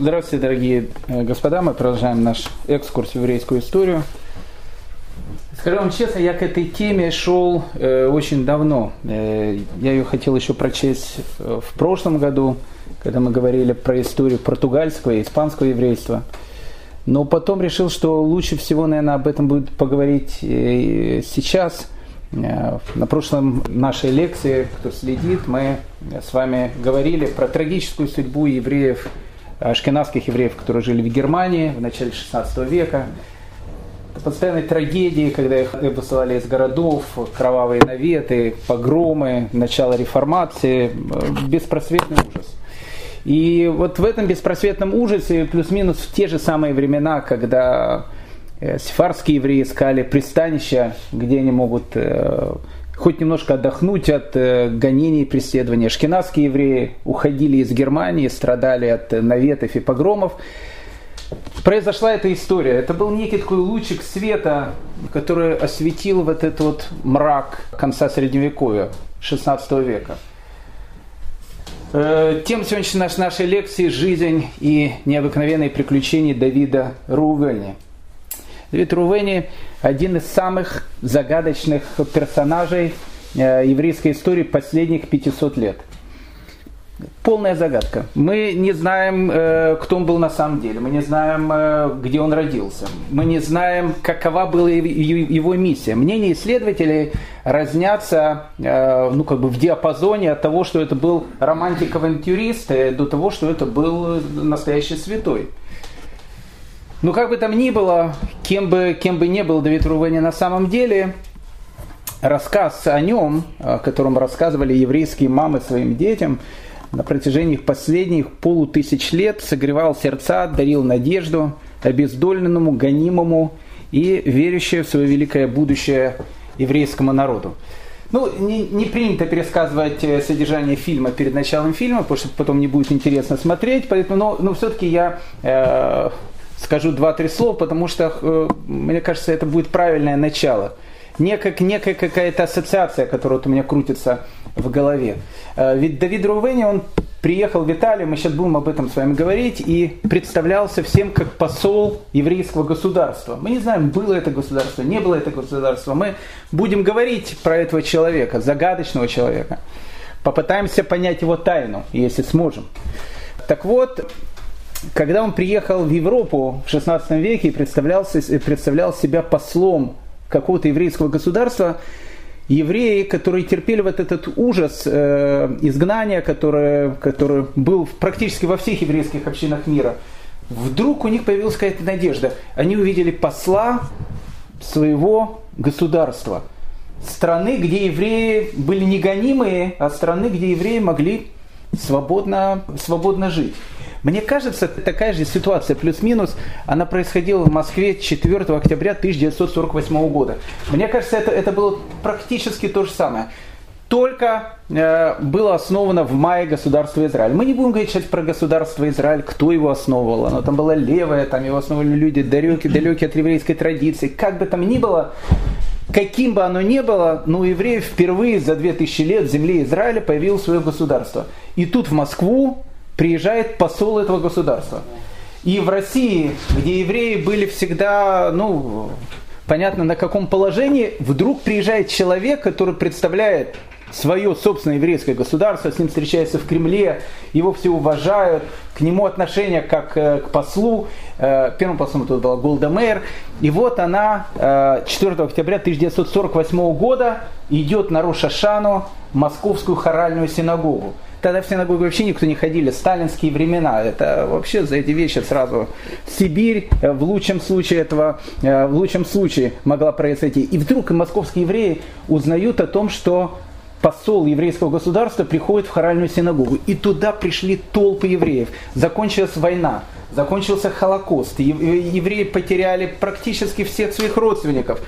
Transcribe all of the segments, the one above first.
Здравствуйте, дорогие э, господа. Мы продолжаем наш экскурс в еврейскую историю. Скажу вам честно, я к этой теме шел э, очень давно. Э, я ее хотел еще прочесть э, в прошлом году, когда мы говорили про историю португальского и испанского еврейства. Но потом решил, что лучше всего, наверное, об этом будет поговорить э, сейчас. Э, на прошлом нашей лекции, кто следит, мы с вами говорили про трагическую судьбу евреев ашкенадских евреев, которые жили в Германии в начале 16 века. Постоянной трагедии, когда их высылали из городов, кровавые наветы, погромы, начало реформации, беспросветный ужас. И вот в этом беспросветном ужасе, плюс-минус в те же самые времена, когда э, сефарские евреи искали пристанища, где они могут э, хоть немножко отдохнуть от э, гонений и преследования. Шкинавские евреи уходили из Германии, страдали от наветов и погромов. Произошла эта история. Это был некий такой лучик света, который осветил вот этот вот мрак конца Средневековья, 16 века. Э, тем сегодняшней нашей лекции «Жизнь и необыкновенные приключения Давида Рувени». Давид Рувени – один из самых загадочных персонажей э, еврейской истории последних 500 лет. Полная загадка. Мы не знаем, э, кто он был на самом деле. Мы не знаем, э, где он родился. Мы не знаем, какова была его миссия. Мнения исследователей разнятся ну, как бы в диапазоне от того, что это был романтик-авантюрист, до того, что это был настоящий святой. Ну, как бы там ни было, кем бы, кем бы ни был Давид Рувени на самом деле, рассказ о нем, о котором рассказывали еврейские мамы своим детям, на протяжении последних полутысяч лет согревал сердца, дарил надежду обездоленному, гонимому и верящему в свое великое будущее еврейскому народу. Ну, не, не принято пересказывать э, содержание фильма перед началом фильма, потому что потом не будет интересно смотреть, поэтому, но, но все-таки я э, скажу два-три слова, потому что, э, мне кажется, это будет правильное начало. Некая, некая какая-то ассоциация, которая вот у меня крутится в голове. Э, ведь Давид Рувени, он приехал в Италию, мы сейчас будем об этом с вами говорить, и представлялся всем как посол еврейского государства. Мы не знаем, было это государство, не было это государство. Мы будем говорить про этого человека, загадочного человека. Попытаемся понять его тайну, если сможем. Так вот, когда он приехал в Европу в XVI веке и представлял, представлял себя послом какого-то еврейского государства, евреи, которые терпели вот этот ужас э, изгнания, который, который был практически во всех еврейских общинах мира, вдруг у них появилась какая-то надежда. Они увидели посла своего государства, страны, где евреи были не гонимые, а страны, где евреи могли свободно, свободно жить. Мне кажется, такая же ситуация, плюс-минус, она происходила в Москве 4 октября 1948 года. Мне кажется, это, это было практически то же самое. Только э, было основано в мае государство Израиль. Мы не будем говорить сейчас про государство Израиль, кто его основывал. Оно там было левое, там его основывали люди далекие, далекие от еврейской традиции. Как бы там ни было, каким бы оно ни было, но у евреев впервые за 2000 лет в земле Израиля появилось свое государство. И тут в Москву приезжает посол этого государства. И в России, где евреи были всегда, ну, понятно на каком положении, вдруг приезжает человек, который представляет свое собственное еврейское государство, с ним встречается в Кремле, его все уважают, к нему отношение как э, к послу. Э, первым послом тут была Голда Мейер. И вот она 4 э, октября 1948 года идет на Рошашану, Московскую хоральную синагогу. Тогда в синагогу вообще никто не ходили, сталинские времена. Это вообще за эти вещи сразу Сибирь э, в лучшем случае этого, э, в лучшем случае могла произойти. И вдруг московские евреи узнают о том, что посол еврейского государства приходит в хоральную синагогу. И туда пришли толпы евреев. Закончилась война. Закончился Холокост. Евреи потеряли практически всех своих родственников.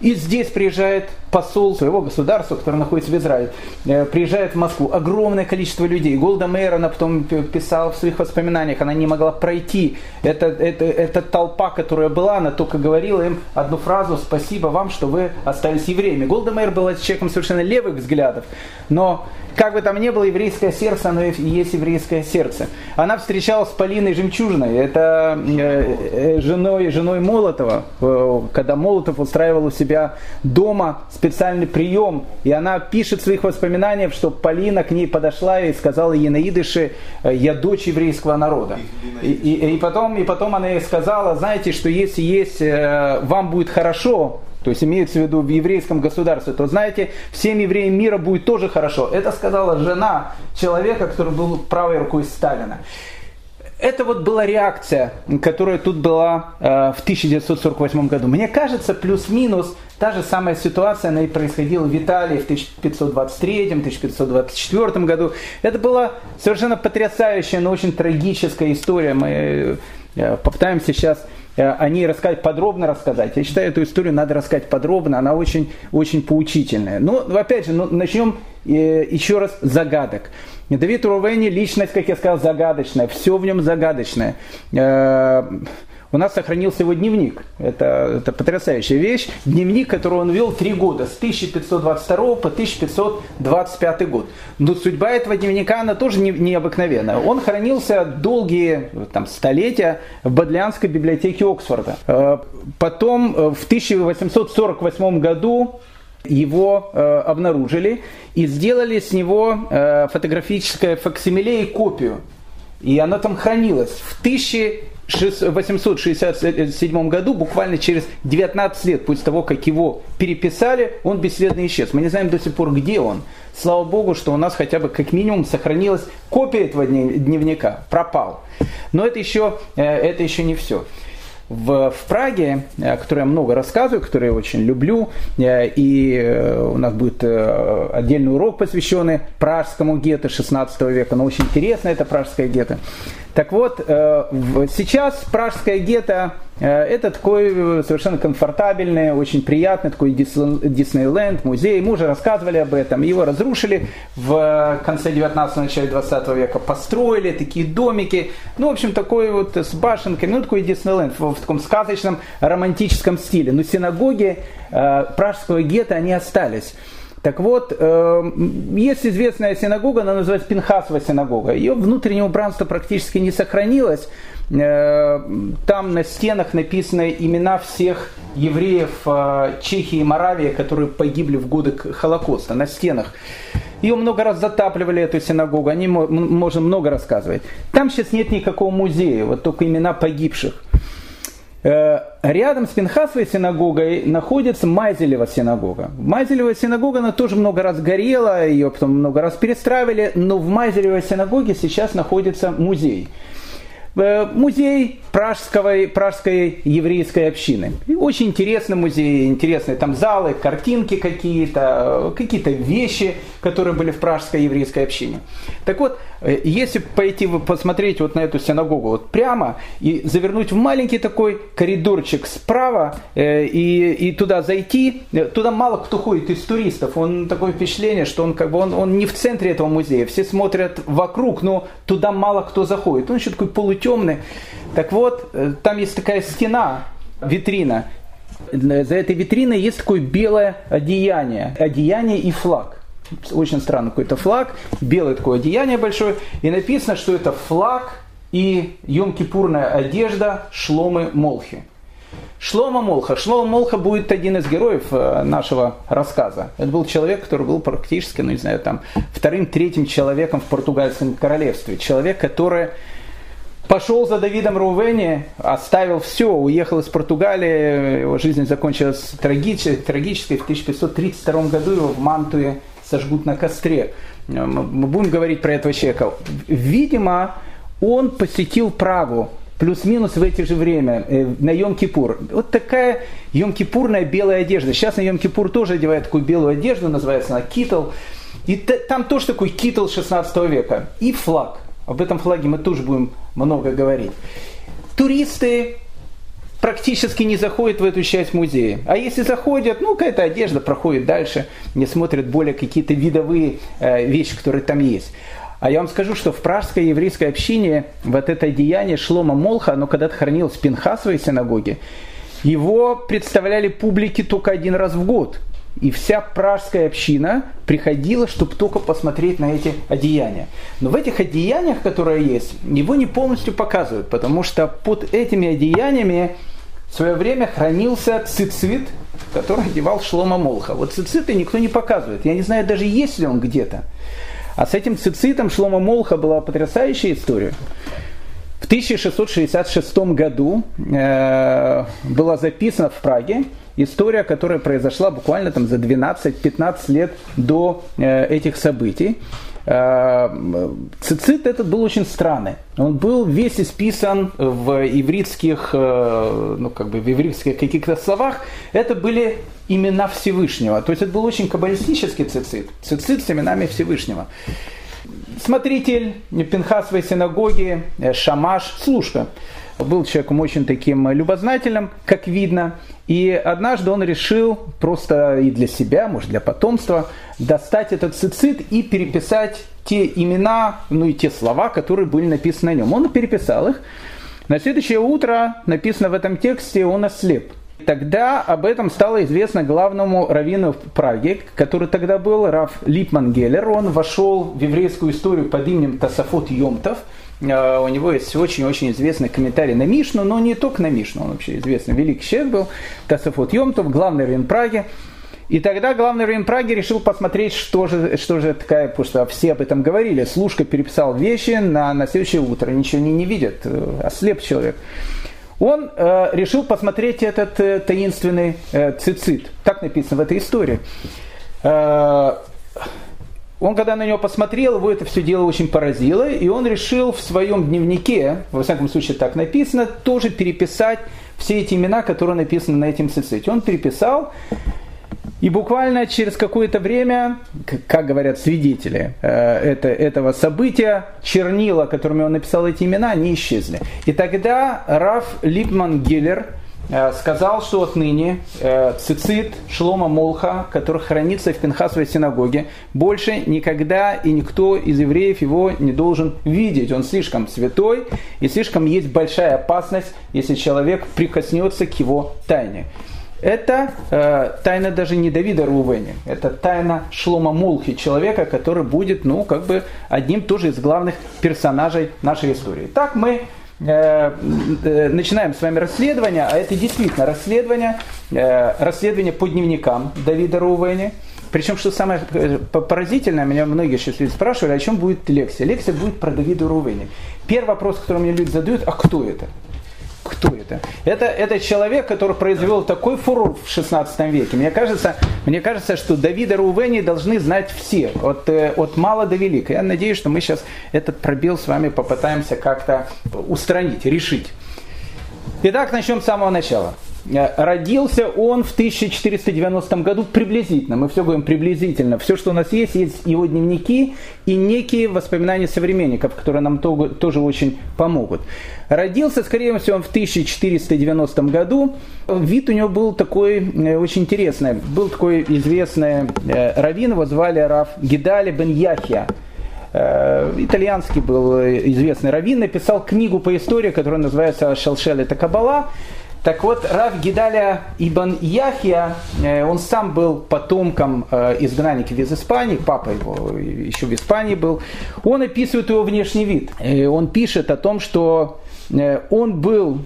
И здесь приезжает посол своего государства, который находится в Израиле, э, приезжает в Москву. Огромное количество людей. Голда Мейер, она потом писала в своих воспоминаниях, она не могла пройти. Это, это, это толпа, которая была, она только говорила им одну фразу «Спасибо вам, что вы остались евреями». Голда Мейер была человеком совершенно левых взглядов, но как бы там ни было, еврейское сердце, оно и есть еврейское сердце. Она встречалась с Полиной Жемчужиной, это э, э, женой, женой Молотова, когда Молотов устраивал у себя дома специальный прием, и она пишет в своих воспоминаниях, что Полина к ней подошла и сказала ей на идыше, я дочь еврейского народа. И, и, и, потом, и потом она ей сказала, знаете, что если есть, вам будет хорошо, то есть имеется в виду в еврейском государстве, то знаете, всем евреям мира будет тоже хорошо. Это сказала жена человека, который был правой рукой Сталина. Это вот была реакция, которая тут была э, в 1948 году. Мне кажется, плюс-минус та же самая ситуация, она и происходила в Италии в 1523-1524 году. Это была совершенно потрясающая, но очень трагическая история. Мы э, попытаемся сейчас Э, о ней рассказать, подробно рассказать. Я считаю, эту историю надо рассказать подробно, она очень, очень поучительная. Но, ну, опять же, ну, начнем э, еще раз загадок. Давид Рувени личность, как я сказал, загадочная, все в нем загадочное. У нас сохранился его дневник. Это, это потрясающая вещь. Дневник, который он вел три года, с 1522 по 1525 год. Но судьба этого дневника, она тоже не, необыкновенная. Он хранился долгие там, столетия в Бодлианской библиотеке Оксфорда. Э, потом э, в 1848 году его э, обнаружили и сделали с него э, фотографическое факсимиле и копию. И она там хранилась. В 1000 1867 году, буквально через 19 лет после того, как его переписали, он бесследно исчез. Мы не знаем до сих пор, где он. Слава Богу, что у нас хотя бы как минимум сохранилась копия этого дневника. Пропал. Но это еще, э, это еще не все. В, в Праге, о которой я много рассказываю, которую я очень люблю, э, и э, у нас будет отдельный урок, посвященный пражскому гетто 16 века, но очень интересно это пражское гетто. Так вот, э, сейчас пражская гетто э, это такой э, совершенно комфортабельный, очень приятный такой Диснейленд, музей. Мы уже рассказывали об этом. Его разрушили в конце 19 начале 20 века. Построили такие домики. Ну, в общем, такой вот с башенками. Ну, такой Диснейленд в, в таком сказочном романтическом стиле. Но синагоги пражского гетто, они остались. Так вот, э, есть известная синагога, она называется Пинхасова синагога. Ее внутреннее убранство практически не сохранилось. Э, там на стенах написаны имена всех евреев э, Чехии и Моравии, которые погибли в годы Холокоста, на стенах. Ее много раз затапливали, эту синагогу, о ней можно много рассказывать. Там сейчас нет никакого музея, вот только имена погибших. Э, рядом с Пинхасовой синагогой находится Майзелева синагога. Майзелева синагога, она тоже много раз горела, ее потом много раз перестраивали, но в Майзелевой синагоге сейчас находится музей. Э, музей пражской, пражской еврейской общины. Очень интересный музей, интересные там залы, картинки какие-то, какие-то вещи, которые были в пражской еврейской общине. Так вот, э, если пойти посмотреть вот на эту синагогу вот прямо и завернуть в маленький такой коридорчик справа э, и, и туда зайти, туда мало кто ходит из туристов. Он такое впечатление, что он как бы он, он не в центре этого музея. Все смотрят вокруг, но туда мало кто заходит. Он еще такой полутемный. Так вот, э, там есть такая стена, витрина. За этой витриной есть такое белое одеяние. Одеяние и флаг. Очень странно, какой-то флаг, белое такое одеяние большое. И написано, что это флаг и йом-кипурная одежда Шломы Молхи. Шлома Молха. Шлома Молха будет один из героев э, нашего рассказа. Это был человек, который был практически, ну не знаю, там, вторым-третьим человеком в португальском королевстве. Человек, который пошел за Давидом Рувени, оставил все, уехал из Португалии, его жизнь закончилась трагически, трагической. В 1532 году его в Мантуе сожгут на костре. Мы будем говорить про этого человека. Видимо, он посетил Прагу плюс-минус в это же время, э, на Йом-Кипур. Вот такая Йом-Кипурная белая одежда. Сейчас на Йом-Кипур тоже одевают такую белую одежду, называется она китл. И там тоже такой китл 16 века. И флаг. Об этом флаге мы тоже будем много говорить. Туристы практически не заходят в эту часть музея. А если заходят, ну, какая-то одежда проходит дальше, не смотрят более какие-то видовые э, вещи, которые там есть. А я вам скажу, что в пражской еврейской общине вот это деяние Шлома Молха, оно когда-то хранилось в Пинхасовой синагоге, его представляли публике только один раз в год. И вся пражская община приходила, чтобы только посмотреть на эти одеяния. Но в этих одеяниях, которые есть, его не полностью показывают, потому что под этими одеяниями в свое время хранился цицит, который одевал Шлома Молха. Вот цициты никто не показывает. Я не знаю даже, есть ли он где-то. А с этим цицитом Шлома Молха была потрясающая история. В 1666 году э, была записана в Праге история, которая произошла буквально там за 12-15 лет до э, этих событий. Э, цицит этот был очень странный. Он был весь исписан в ивритских, э, ну как бы в ивритских каких-то словах. Это были имена Всевышнего. То есть это был очень каббалистический цицит. Цицит с именами Всевышнего. Смотритель Пинхасовой синагоги, Шамаш, служка был человеком очень таким любознательным, как видно. И однажды он решил просто и для себя, может для потомства, достать этот цицит и переписать те имена, ну и те слова, которые были написаны на нем. Он переписал их. На следующее утро написано в этом тексте «он ослеп». Тогда об этом стало известно главному раввину в Праге, который тогда был Раф Липман Геллер. Он вошел в еврейскую историю под именем Тасафот Йомтов – у него есть очень-очень известный комментарий на Мишну, но не только на Мишну, он вообще известный великий человек был, Тасафот Йомтов, главный раввин Праги. И тогда главный раввин Праги решил посмотреть, что же, что же такая, потому что все об этом говорили. Служка переписал вещи на, на следующее утро, ничего не, не видит, э, ослеп человек. Он э, решил посмотреть этот э, таинственный э, цицит. Так написано в этой истории. Э, он, когда на него посмотрел, его это все дело очень поразило, и он решил в своем дневнике, во всяком случае так написано, тоже переписать все эти имена, которые написаны на этом циците. Он переписал, и буквально через какое-то время, как говорят свидетели э, это, этого события, чернила, которыми он написал эти имена, они исчезли. И тогда Раф Липман Гиллер, сказал, что отныне э, цицит Шлома Молха, который хранится в Пинхасовой синагоге, больше никогда и никто из евреев его не должен видеть. Он слишком святой, и слишком есть большая опасность, если человек прикоснется к его тайне. Это э, тайна даже не Давида Рувени, это тайна Шлома Молхи, человека, который будет, ну, как бы одним тоже из главных персонажей нашей истории. Так мы Э, э, начинаем с вами расследование, а это действительно расследование, э, расследование по дневникам Давида Рувени. Причем, что самое поразительное, меня многие сейчас люди спрашивали, о чем будет лекция. Лекция будет про Давида Рувени. Первый вопрос, который мне люди задают, а кто это? Кто это? Это, это человек, который произвел такой фурор в 16 веке. Мне кажется, мне кажется, что Давида Рувени должны знать все, от, э, от мала до велика. Я надеюсь, что мы сейчас этот пробел с вами попытаемся как-то устранить, решить. Итак, начнем с самого начала. Э, родился он в 1490 году приблизительно. Мы все говорим приблизительно. Все, что у нас есть, есть его дневники и некие воспоминания современников, которые нам тоже очень помогут. Родился, скорее всего, он в 1490 году. Вид у него был такой э, очень интересный. Был такой известный э, раввин, его звали Раф Гидали бен Яхья итальянский был известный раввин, написал книгу по истории, которая называется «Шалшел это Кабала». Так вот, Рав Гидаля Ибн Яхья, э, он сам был потомком э, изгнанников из Испании, папа его еще в Испании был. Он описывает его внешний вид. Он пишет о том, что э, он был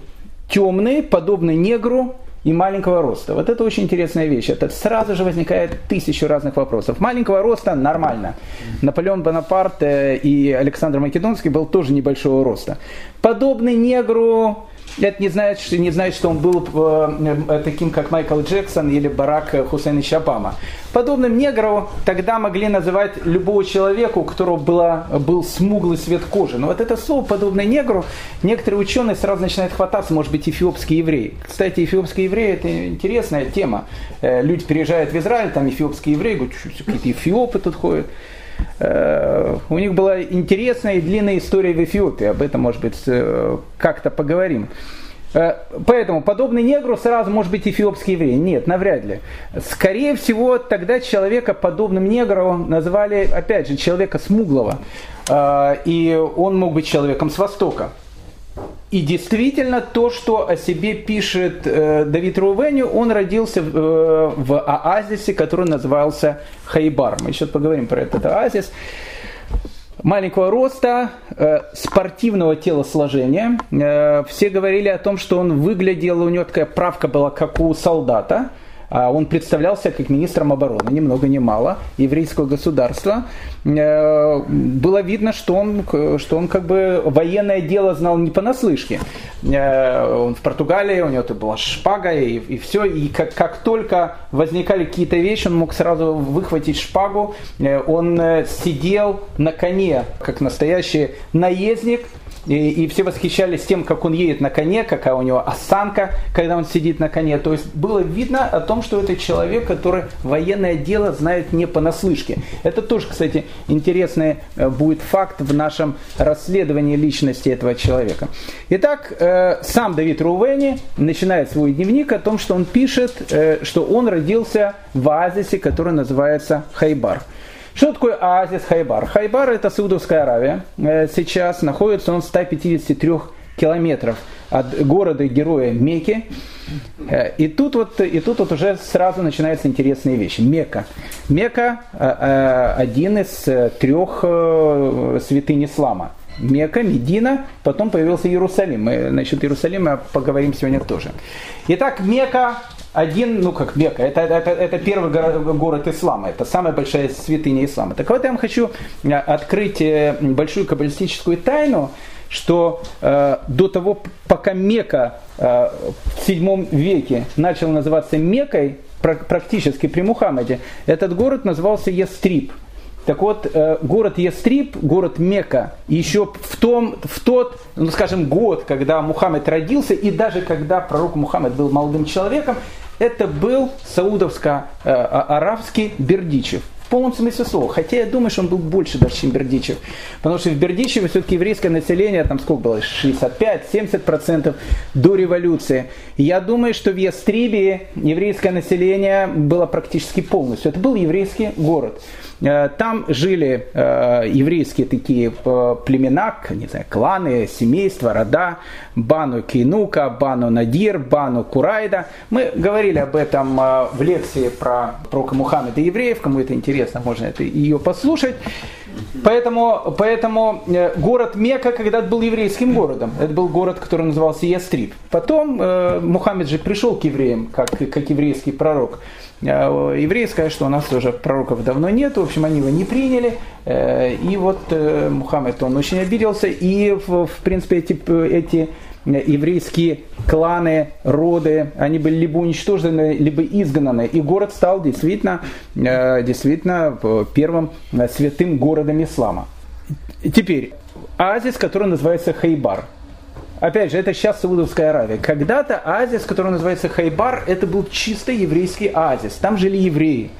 темный, подобный негру, и маленького роста. Вот это очень интересная вещь. Это сразу же возникает тысячу разных вопросов. Маленького роста нормально. Наполеон Бонапарт и Александр Македонский был тоже небольшого роста. Подобный негру это не значит, не значит, что он был э, таким, как Майкл Джексон или Барак Хусейнович Обама. Подобным негром тогда могли называть любого человека, у которого была, был смуглый цвет кожи. Но вот это слово «подобный негру» некоторые ученые сразу начинают хвататься, может быть, эфиопский еврей. Кстати, эфиопский еврей – это интересная тема. Э, люди приезжают в Израиль, там эфиопские евреи, говорят, какие-то эфиопы тут ходят. Э, у них была интересная и длинная история в Эфиопии. Об этом, может быть, э, как-то поговорим. Э, поэтому подобный негру сразу может быть эфиопский еврей. Нет, навряд ли. Скорее всего, тогда человека подобным негру называли, опять же, человека смуглого. И он мог быть человеком с Востока. И действительно, то, что о себе пишет э, Давид Рувеню, он родился в, в оазисе, который назывался Хайбар. Мы сейчас поговорим про этот оазис маленького роста, э, спортивного телосложения. Э, все говорили о том, что он выглядел, у него такая правка была, как у солдата – он представлялся как министром обороны, ни много ни мало, еврейского государства. Э, было видно, что он, что он как бы военное дело знал не понаслышке. Э, он в Португалии, у него была шпага и, и все. И как, как только возникали какие-то вещи, он мог сразу выхватить шпагу. Э, он сидел на коне, как настоящий наездник, и, все восхищались тем, как он едет на коне, какая у него осанка, когда он сидит на коне. То есть было видно о том, что это человек, который военное дело знает не понаслышке. Это тоже, кстати, интересный э, будет факт в нашем расследовании личности этого человека. Итак, э, сам Давид Рувени начинает свой дневник о том, что он пишет, э, что он родился в оазисе, который называется Хайбар. Что такое оазис Хайбар? Хайбар это Саудовская Аравия. Э, сейчас находится он в 153 километров от города-героя Мекки. Э, и тут, вот, и тут вот уже сразу начинаются интересные вещи. Мекка. Мекка э, один из трех святынь ислама. Мекка, Медина, потом появился Иерусалим. Мы насчет Иерусалима поговорим сегодня тоже. Итак, Мекка один, ну как Мекка, это, это, это первый город, ислама, это самая большая святыня ислама. Так вот я вам хочу э, открыть э, большую каббалистическую тайну, что э, до того, пока Мекка э, в 7 веке начал называться Меккой, практически при Мухаммеде, этот город назывался Ястриб. Так вот, э, город Ястриб, город Мекка, еще в, том, в тот, ну скажем, год, когда Мухаммед родился, и даже когда пророк Мухаммед был молодым человеком, это был саудовско-арабский Бердичев. В полном смысле слова. Хотя я думаю, что он был больше даже, чем Бердичев. Потому что в Бердичеве все-таки еврейское население, там сколько было, 65-70% до революции. Я думаю, что в Ястрибе еврейское население было практически полностью. Это был еврейский город. Э, там жили э, еврейские такие э, племена, не знаю, кланы, семейства, рода, Бану Кинука, Бану Надир, Бану Курайда. Мы говорили об этом в лекции про пророка Мухаммеда евреев. Кому это интересно, можно это, ее послушать. Поэтому, поэтому город Мека когда-то был еврейским городом. Это был город, который назывался Ястриб. Потом э, Мухаммед же пришел к евреям, как, как еврейский пророк. Э, евреи сказали, что у нас уже пророков давно нет, в общем, они его не приняли. Э, и вот э, Мухаммед, он очень обиделся, и, в, принципе, эти, эти еврейские кланы, роды, они были либо уничтожены, либо изгнаны. И город стал действительно, действительно первым святым городом ислама. Теперь, оазис, который называется Хайбар. Опять же, это сейчас Саудовская Аравия. Когда-то оазис, который называется Хайбар, это был чисто еврейский оазис. Там жили евреи.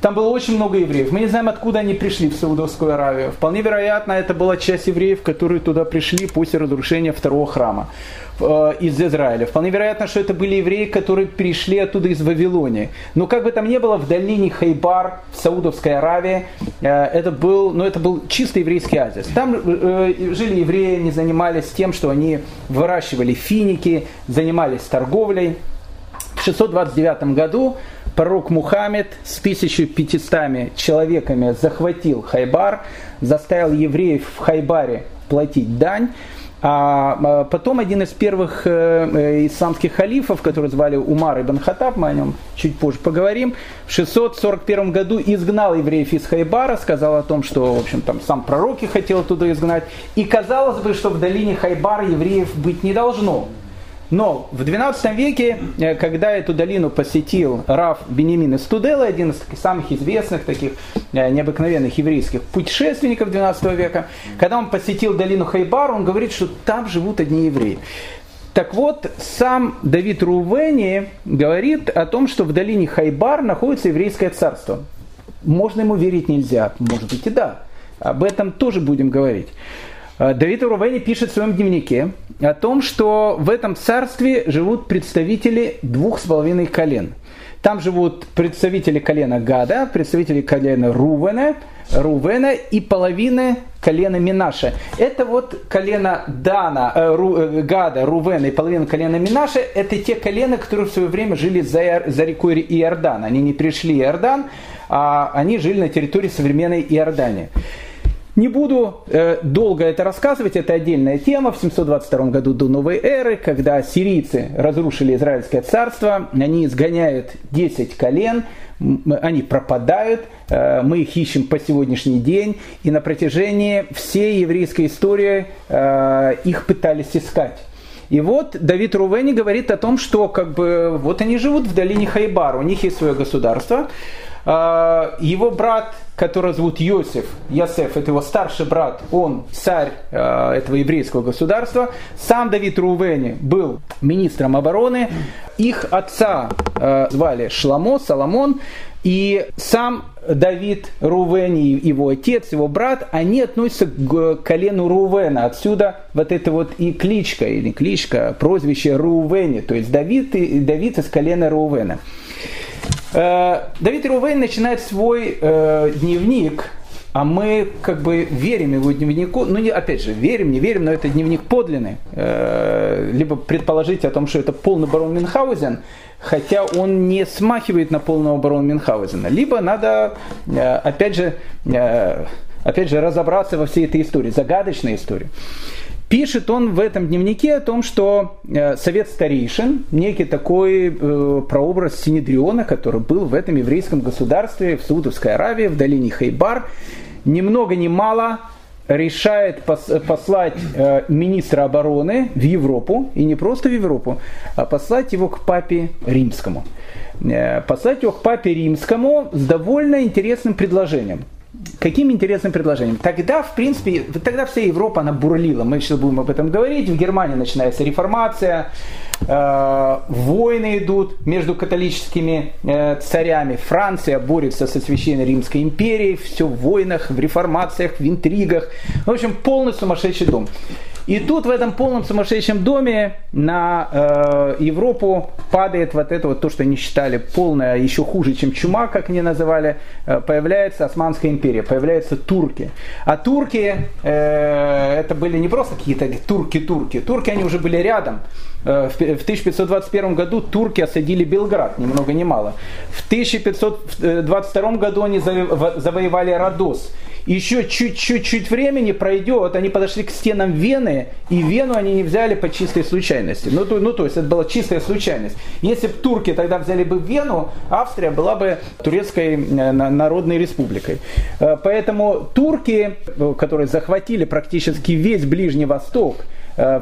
Там было очень много евреев. Мы не знаем, откуда они пришли в Саудовскую Аравию. Вполне вероятно, это была часть евреев, которые туда пришли после разрушения второго храма. Э, из Израиля. Вполне вероятно, что это были евреи, которые пришли оттуда из Вавилонии. Но как бы там ни было, в долине Хайбар, в Саудовской Аравии, э, это был, ну, это был чисто еврейский оазис. Там э, жили евреи, они занимались тем, что они выращивали финики, занимались торговлей. В 629 году пророк Мухаммед с 1500 человеками захватил Хайбар, заставил евреев в Хайбаре платить дань. А, а потом один из первых э, э, исламских халифов, который звали Умар ибн Хатаб, мы о нем чуть позже поговорим, в 641 году изгнал евреев из Хайбара, сказал о том, что, в общем, там сам пророки хотел туда изгнать. И казалось бы, что в долине Хайбара евреев быть не должно. Но в XII веке, э, когда эту долину посетил Раф Бенемин из Тудела, один из самых известных таких э, необыкновенных еврейских путешественников XII века, когда он посетил долину Хайбар, он говорит, что там живут одни евреи. Так вот, сам Давид Рувени говорит о том, что в долине Хайбар находится еврейское царство. Можно ему верить нельзя, может быть и да. Об этом тоже будем говорить. Э, Давид Рувени пишет в своем дневнике о том, что в этом царстве живут представители двух с половиной колен. Там живут представители колена Гада, представители колена Рувена, Рувена и половины колена Минаша. Это вот колено Дана, э, Ру, э, Гада, Рувена и половина колена Минаша, это те колена, которые в свое время жили за, за рекой Иордан. Они не пришли Иордан, а они жили на территории современной Иордании. Не буду э, долго это рассказывать, это отдельная тема. В 722 году до новой эры, когда сирийцы разрушили Израильское царство, они изгоняют 10 колен, они пропадают, э, мы их ищем по сегодняшний день, и на протяжении всей еврейской истории э, их пытались искать. И вот Давид Рувени говорит о том, что как бы вот они живут в долине Хайбар, у них есть свое государство. Э, его брат которого зовут Йосиф, Ясеф, это его старший брат, он царь э, этого еврейского государства. Сам Давид Рувени был министром обороны. Их отца э, звали Шламо, Соломон. И сам Давид Рувени, его отец, его брат, они относятся к колену Рувена. Отсюда вот эта вот и кличка, или кличка, прозвище Рувени. То есть Давид, Давид из колена Рувена. Э, Давид Рувейн начинает свой э, дневник, а мы как бы верим его дневнику, ну не, опять же, верим, не верим, но это дневник подлинный. Э, либо предположить о том, что это полный барон Мюнхгаузен, хотя он не смахивает на полного барона Мюнхгаузена. Либо надо, э, опять же, э, опять же, разобраться во всей этой истории, загадочной истории. Пишет он в этом дневнике о том, что э, совет старейшин, некий такой э, прообраз Синедриона, который был в этом еврейском государстве в Саудовской Аравии, в долине Хайбар, ни много ни мало решает послать э, министра обороны в Европу, и не просто в Европу, а послать его к папе римскому. Послать его к папе римскому с довольно интересным предложением – Каким интересным предложением. Тогда, в принципе, тогда вся Европа, она бурлила. Мы сейчас будем об этом говорить. В Германии начинается реформация, э, войны идут между католическими э, царями. Франция борется со Священной Римской империей. Все в войнах, в реформациях, в интригах. В общем, полный сумасшедший дом. И тут в этом полном сумасшедшем доме на э, Европу падает вот это вот то, что они считали полное, еще хуже, чем чума, как они называли, э, появляется Османская империя, появляются турки. А турки, э, это были не просто какие-то турки-турки, турки они уже были рядом. Э, в 1521 году турки осадили Белград, ни много ни мало. В 1522 году они завоевали Родос еще чуть-чуть времени пройдет, они подошли к стенам Вены, и Вену они не взяли по чистой случайности. Ну, то, ну, то есть это была чистая случайность. Если бы турки тогда взяли бы Вену, Австрия была бы турецкой э, народной республикой. Э, поэтому турки, э, которые захватили практически весь Ближний Восток,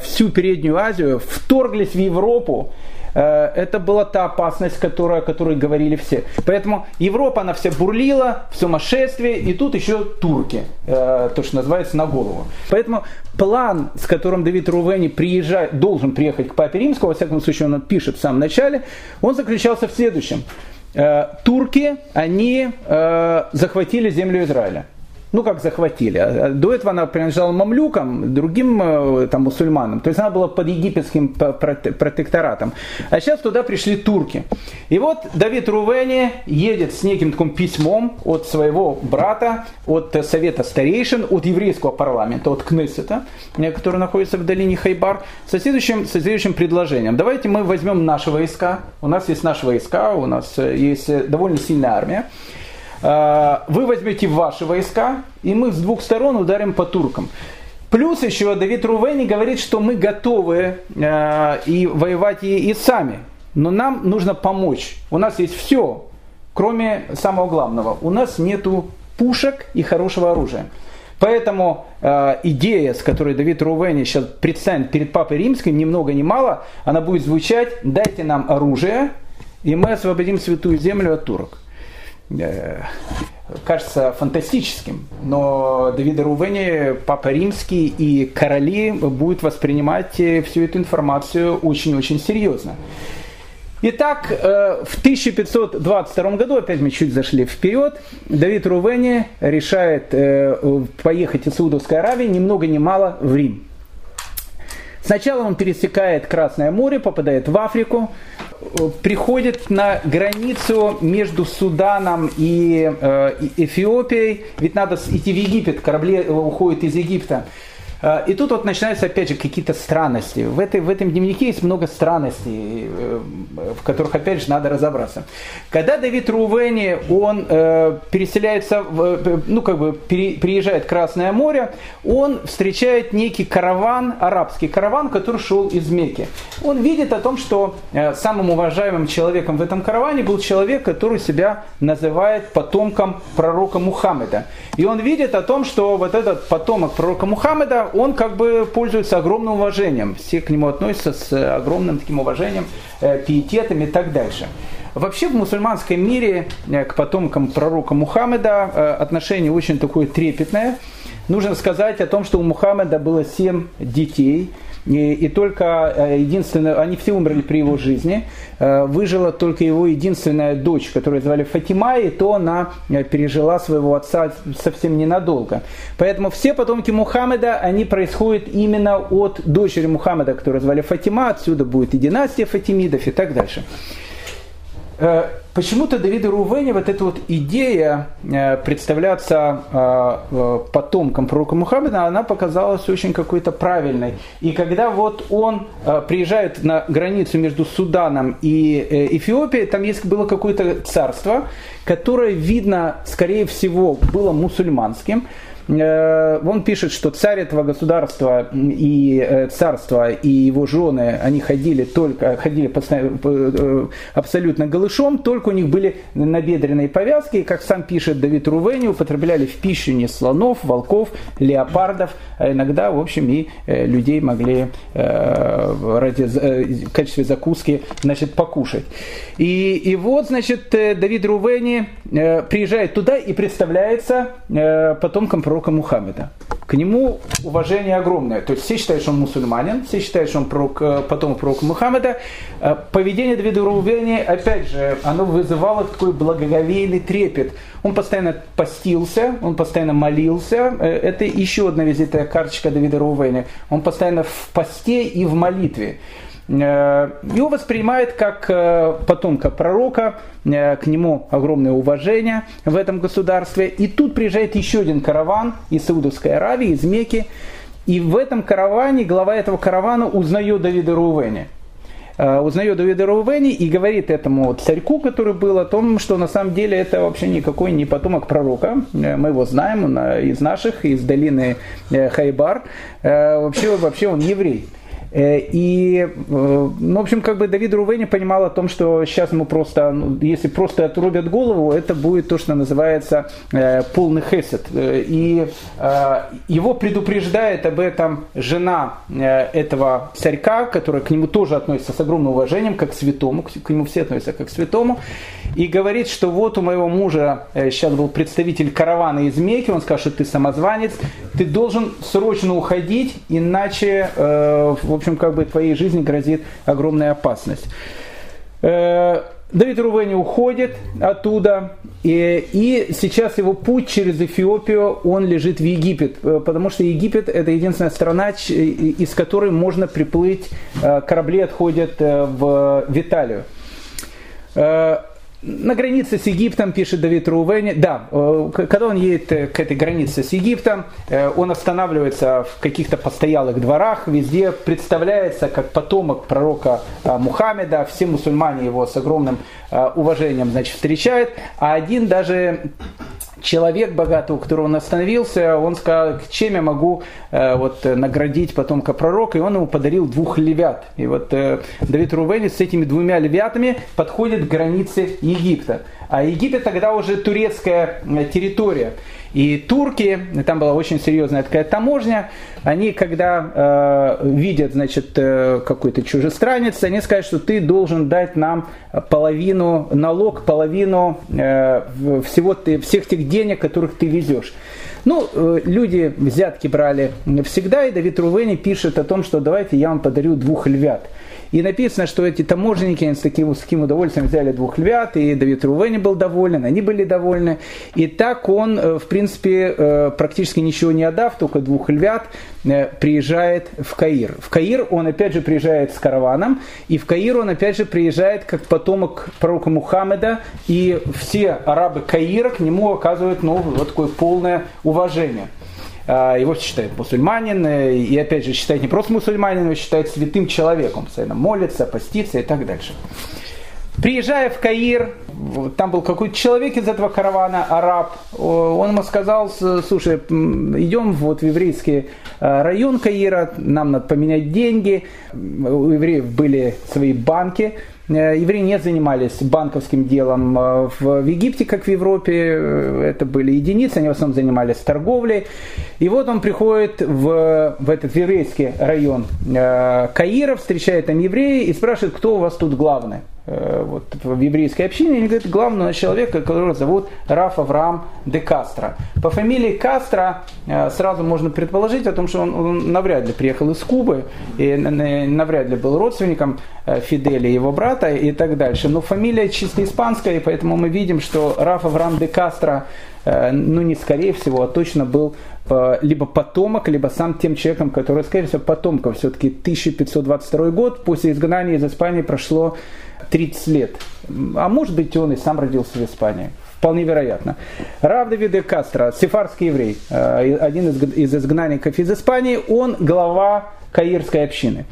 всю Переднюю Азию, вторглись в Европу, Э, это была та опасность, которая, о которой говорили все. Поэтому Европа, она вся бурлила в сумасшествии, и тут еще турки, э, то, что называется, на голову. Поэтому план, с которым Давид Рувени приезжает, должен приехать к папе римскому, во всяком случае он пишет в самом начале, он заключался в следующем. Э, турки, они захватили землю Израиля ну как захватили. А, а до этого она принадлежала мамлюкам, другим э, там, мусульманам. То есть она была под египетским протекторатом. А сейчас туда пришли турки. И вот Давид Рувени едет с неким таким письмом от своего брата, от Совета Старейшин, от еврейского парламента, от Кнессета, который находится в долине Хайбар, со следующим, со следующим предложением. Давайте мы возьмем наши войска. У нас есть наши войска, у нас э, есть э, довольно сильная армия. Э, вы возьмете ваши войска, и мы с двух сторон ударим по туркам. Плюс еще Давид Рувени говорит, что мы готовы э, и воевать и, и сами. Но нам нужно помочь. У нас есть все, кроме самого главного. У нас нету пушек и хорошего оружия. Поэтому э, идея, с которой Давид Рувени сейчас предстанет перед Папой Римским, ни много ни мало, она будет звучать, дайте нам оружие, и мы освободим святую землю от турок. Э, кажется фантастическим, но Давида Рувени, Папа Римский и короли будут воспринимать всю эту информацию очень-очень серьезно. Итак, э, в 1522 году, опять мы чуть зашли вперед, Давид Рувени решает э, поехать из Саудовской Аравии ни много ни мало в Рим. Сначала он пересекает Красное море, попадает в Африку, приходит на границу между Суданом и Эфиопией, ведь надо идти в Египет, корабли уходят из Египта. А, и тут вот начинаются, опять же, какие-то странности. В, этой, в этом дневнике есть много странностей, э, в которых, опять же, надо разобраться. Когда Давид Рувени, он э, переселяется, в, э, ну, как бы пере, приезжает в Красное море, он встречает некий караван, арабский караван, который шел из Мекки. Он видит о том, что э, самым уважаемым человеком в этом караване был человек, который себя называет потомком пророка Мухаммеда. И он видит о том, что вот этот потомок пророка Мухаммеда, он как бы пользуется огромным уважением. Все к нему относятся с огромным таким уважением, э, пиететом и так дальше. Вообще в мусульманском мире э, к потомкам пророка Мухаммеда э, отношение очень такое трепетное. Нужно сказать о том, что у Мухаммеда было семь детей – и, и только э, единственное, они все умерли при его жизни. Э, выжила только его единственная дочь, которую звали Фатима, и то она э, пережила своего отца совсем ненадолго. Поэтому все потомки Мухаммеда, они происходят именно от дочери Мухаммеда, которую звали Фатима, отсюда будет и династия Фатимидов и так дальше. Э, почему-то Давиду Рувене вот эта вот идея э, представляться э, потомком пророка Мухаммеда, она показалась очень какой-то правильной. И когда вот он приезжает на границу между Суданом и Эфиопией, там есть было какое-то царство, которое, видно, скорее всего, было мусульманским, он пишет, что царь этого государства и э, царства и его жены, они ходили только, ходили э, абсолютно голышом, только у них были набедренные повязки, и, как сам пишет Давид Рувени, употребляли в пищу не слонов, волков, леопардов, а иногда, в общем, и людей могли ради, в качестве закуски значит, покушать. И, и вот, значит, Давид Рувени приезжает туда и представляется потомком пророка Мухаммеда. К нему уважение огромное. То есть все считают, что он мусульманин, все считают, что он пророк, э, потом пророка Мухаммеда. Э, поведение Давида Рувени, опять же, оно вызывало такой благоговейный трепет. Он постоянно постился, он постоянно молился. Э, это еще одна визитная карточка Давида Рувени. Он постоянно в посте и в молитве. Э, его воспринимают как э, потомка пророка, э, к нему огромное уважение в этом государстве. И тут приезжает еще один караван из Саудовской Аравии, из Мекки. И в этом караване, глава этого каравана узнает Давида Рувени. Узнает Давида Рувени и говорит этому царьку, который был, о том, что на самом деле это вообще никакой не потомок пророка. Мы его знаем он из наших, из долины Хайбар. Вообще, вообще он еврей. Э, и, э, ну, в общем, как бы Давид Рувени понимал о том, что сейчас ему просто, ну, если просто отрубят голову, это будет то, что называется э, полный хесед. И его предупреждает об этом жена этого царька, которая к нему тоже относится с огромным уважением, как к святому, к нему все относятся как к святому, и говорит, что вот у моего мужа сейчас был представитель каравана из Мекки, он скажет, что ты самозванец, ты должен срочно уходить, иначе, в общем, общем, как бы твоей жизни грозит огромная опасность. Э, Давид Рувени уходит оттуда, и, и сейчас его путь через Эфиопию, он лежит в Египет, э, потому что Египет это единственная страна, из которой можно приплыть, э, корабли отходят в Виталию. На границе с Египтом, пишет Давид Рувени, да, э, когда он едет э, к этой границе с Египтом, э, он останавливается в каких-то постоялых дворах, везде представляется как потомок пророка Мухаммеда, все мусульмане его с огромным уважением значит, встречают, а один даже человек богатый, у которого он остановился, он сказал, чем я могу э, вот, наградить потомка пророка, и он ему подарил двух львят. И вот э, Давид Рувенец с этими двумя львятами подходит к границе Египта. А Египет тогда уже турецкая э, территория. И турки, там была очень серьезная такая таможня, они когда э, видят, значит, э, какой-то чужестранец, они скажут, что ты должен дать нам половину налог, половину э, всего ты, всех тех денег, которых ты везешь. Ну, э, люди взятки брали всегда, и Давид Рувени пишет о том, что давайте я вам подарю двух львят. И написано, что эти таможенники с таким, с таким удовольствием взяли двух львят, и Давид Рувени был доволен, они были довольны. И так он, э, в принципе, э, практически ничего не отдав, только двух львят, э, приезжает в Каир. В Каир он опять же приезжает с караваном, и в Каир он опять же приезжает как потомок пророка Мухаммеда, и все арабы Каира к нему оказывают ну, вот такое полное уважение. А, его считают мусульманин, и опять же считает не просто мусульманин, его считает святым человеком, постоянно молится, постится и так дальше. Приезжая в Каир, там был какой-то человек из этого каравана, араб, он ему сказал, слушай, идем вот в еврейский а, район Каира, нам надо поменять деньги, у евреев были свои банки, Э, евреи не занимались банковским делом э, в Египте, как в Европе. Э, это были единицы, они в основном занимались торговлей. И вот он приходит в, в этот еврейский район Каира, встречает там евреи и спрашивает, кто у вас тут главный. Э, вот, в еврейской общине, они говорят, главного человека, которого зовут Раф Авраам де Кастро. По фамилии Кастро э, сразу можно предположить о том, что он, он навряд ли приехал из Кубы, и навряд ли был родственником э, Фиделя, его брата и так дальше. Но фамилия чисто испанская, и поэтому мы видим, что Раф Авраам де Кастро ну не скорее всего, а точно был либо потомок, либо сам тем человеком, который, скорее всего, потомком. Все-таки 1522 год, после изгнания из Испании прошло 30 лет. А может быть, он и сам родился в Испании. Вполне вероятно. Рав Давиде Кастро, сефарский еврей, э, один из изгнанников из Испании, он глава каирской общины.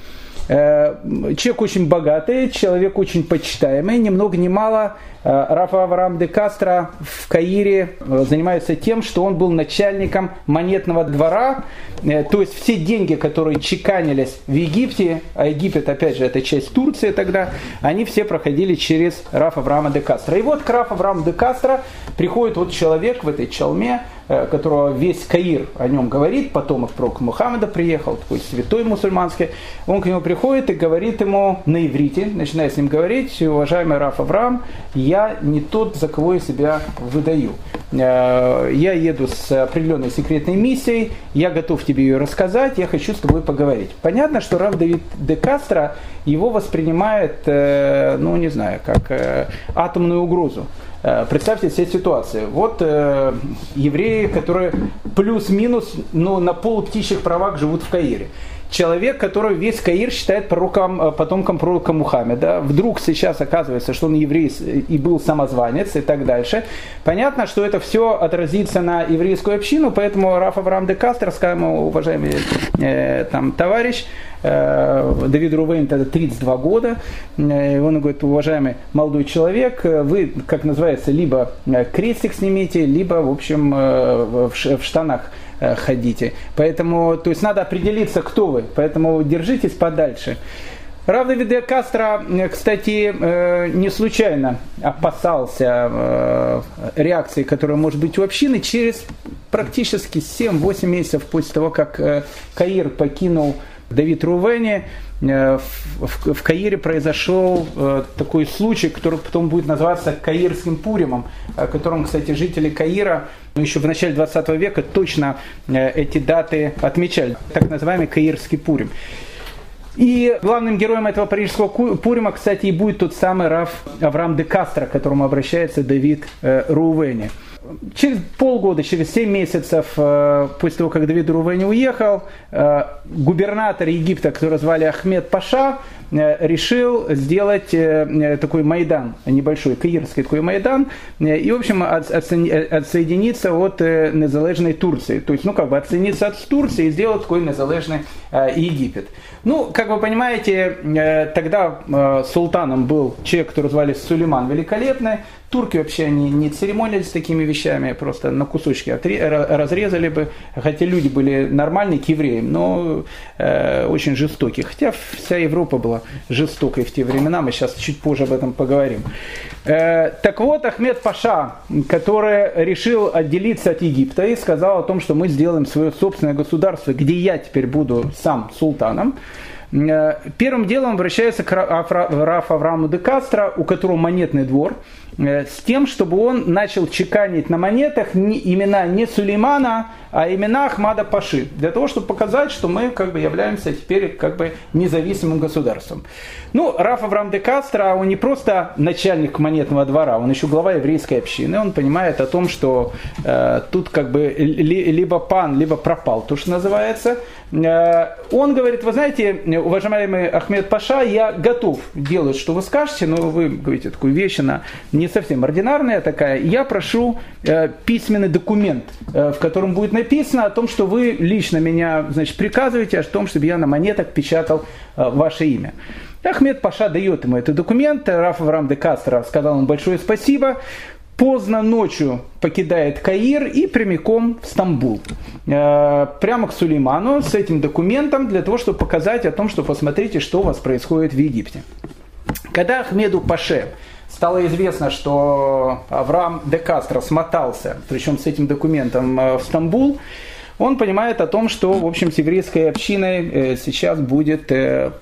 Э, человек очень богатый, человек очень почитаемый, ни много ни мало Э, Рафа Авраам де Кастро в Каире э, занимается тем, что он был начальником монетного двора, то есть все деньги, которые чеканились в Египте, а Египет, опять же, это часть Турции тогда, они все проходили через Рафа Авраама де Кастро. И вот к Рафа Аврааму де Кастро приходит вот человек в этой чалме, которого весь Каир о нем говорит, потомок пророка Мухаммеда приехал, такой святой мусульманский, он к нему приходит и говорит ему на иврите, начинает с ним говорить, уважаемый Раф Авраам, я не тот, за кого я себя выдаю. Э, я еду с определенной секретной миссией, я готов тебе ее рассказать, я хочу с тобой поговорить. Понятно, что Рав Давид де Кастро его воспринимает, э, ну не знаю, как э, атомную угрозу. Представьте себе ситуацию. Вот э, евреи, которые плюс-минус ну, на полуптичьих правах живут в Каире человек, который весь Каир считает пророком, э, потомком пророка Мухаммеда, вдруг сейчас оказывается, что он еврей и был самозванец и так дальше. Понятно, что это все отразится на еврейскую общину, поэтому Раф Авраам де Кастер, скажем, уважаемый э, там, товарищ, э, Давид Рувейн тогда 32 года, э, он говорит, уважаемый молодой человек, вы, как называется, либо крестик снимите, либо, в общем, в штанах Э, ходите. Поэтому, то есть надо определиться, кто вы. Поэтому держитесь подальше. Рав Давиде Кастро, э, кстати, э, не случайно опасался реакции, которая может быть у общины через практически 7-8 месяцев после того, как Каир покинул Давид Рувени, в Каире произошел такой случай, который потом будет называться Каирским Пуримом, о котором, кстати, жители Каира но еще в начале 20 века точно э, эти даты отмечали, так называемый Каирский Пурим. И главным героем этого парижского Пурима, кстати, и будет тот самый Раф Авраам де Кастро, к которому обращается Давид э, Рувени. Через полгода, через 7 месяцев э, после того, как Давид Рувени уехал, губернатор Египта, который звали Ахмед Паша, Э, решил сделать э, э, такой Майдан, небольшой каирский такой Майдан, и, в общем, отсоединиться от незалежной Турции. То есть, ну, как бы отсоединиться от Турции и сделать такой незалежный Египет. Ну, как вы понимаете, тогда султаном был человек, который звали Сулейман Великолепный, Турки вообще не, не церемонились с такими вещами, просто на кусочки отре, разрезали бы. Хотя люди были нормальные к евреям, но э, очень жестокие. Хотя вся Европа была жестокой в те времена, мы сейчас чуть позже об этом поговорим. Э, так вот, Ахмед Паша, который решил отделиться от Египта и сказал о том, что мы сделаем свое собственное государство, где я теперь буду сам султаном. Э, первым делом обращается к Раф Аврааму де Кастро, у которого монетный двор. С тем, чтобы он начал чеканить на монетах не, имена не Сулеймана, а имена Ахмада Паши, для того, чтобы показать, что мы как бы являемся теперь как бы независимым государством. Ну, Раф Авраам де Кастро, он не просто начальник монетного двора, он еще глава еврейской общины, он понимает о том, что э, тут как бы ли, либо пан, либо пропал, то, что называется. Э, он говорит, вы знаете, уважаемый Ахмед Паша, я готов делать, что вы скажете, но вы говорите такую вещь, она не совсем ординарная такая, я прошу э, письменный документ, э, в котором будет написано о том, что вы лично меня значит, приказываете о том, чтобы я на монетах печатал э, ваше имя. Ахмед Паша дает ему этот документ, Раф Авраам де Кастро сказал ему большое спасибо, поздно ночью покидает Каир и прямиком в Стамбул. Э, прямо к Сулейману с этим документом для того, чтобы показать о том, что посмотрите, что у вас происходит в Египте. Когда Ахмеду Паше стало известно, что Авраам де Кастро смотался, причем с этим документом э, в Стамбул, он понимает о том, что, в общем, с еврейской общиной э, сейчас будет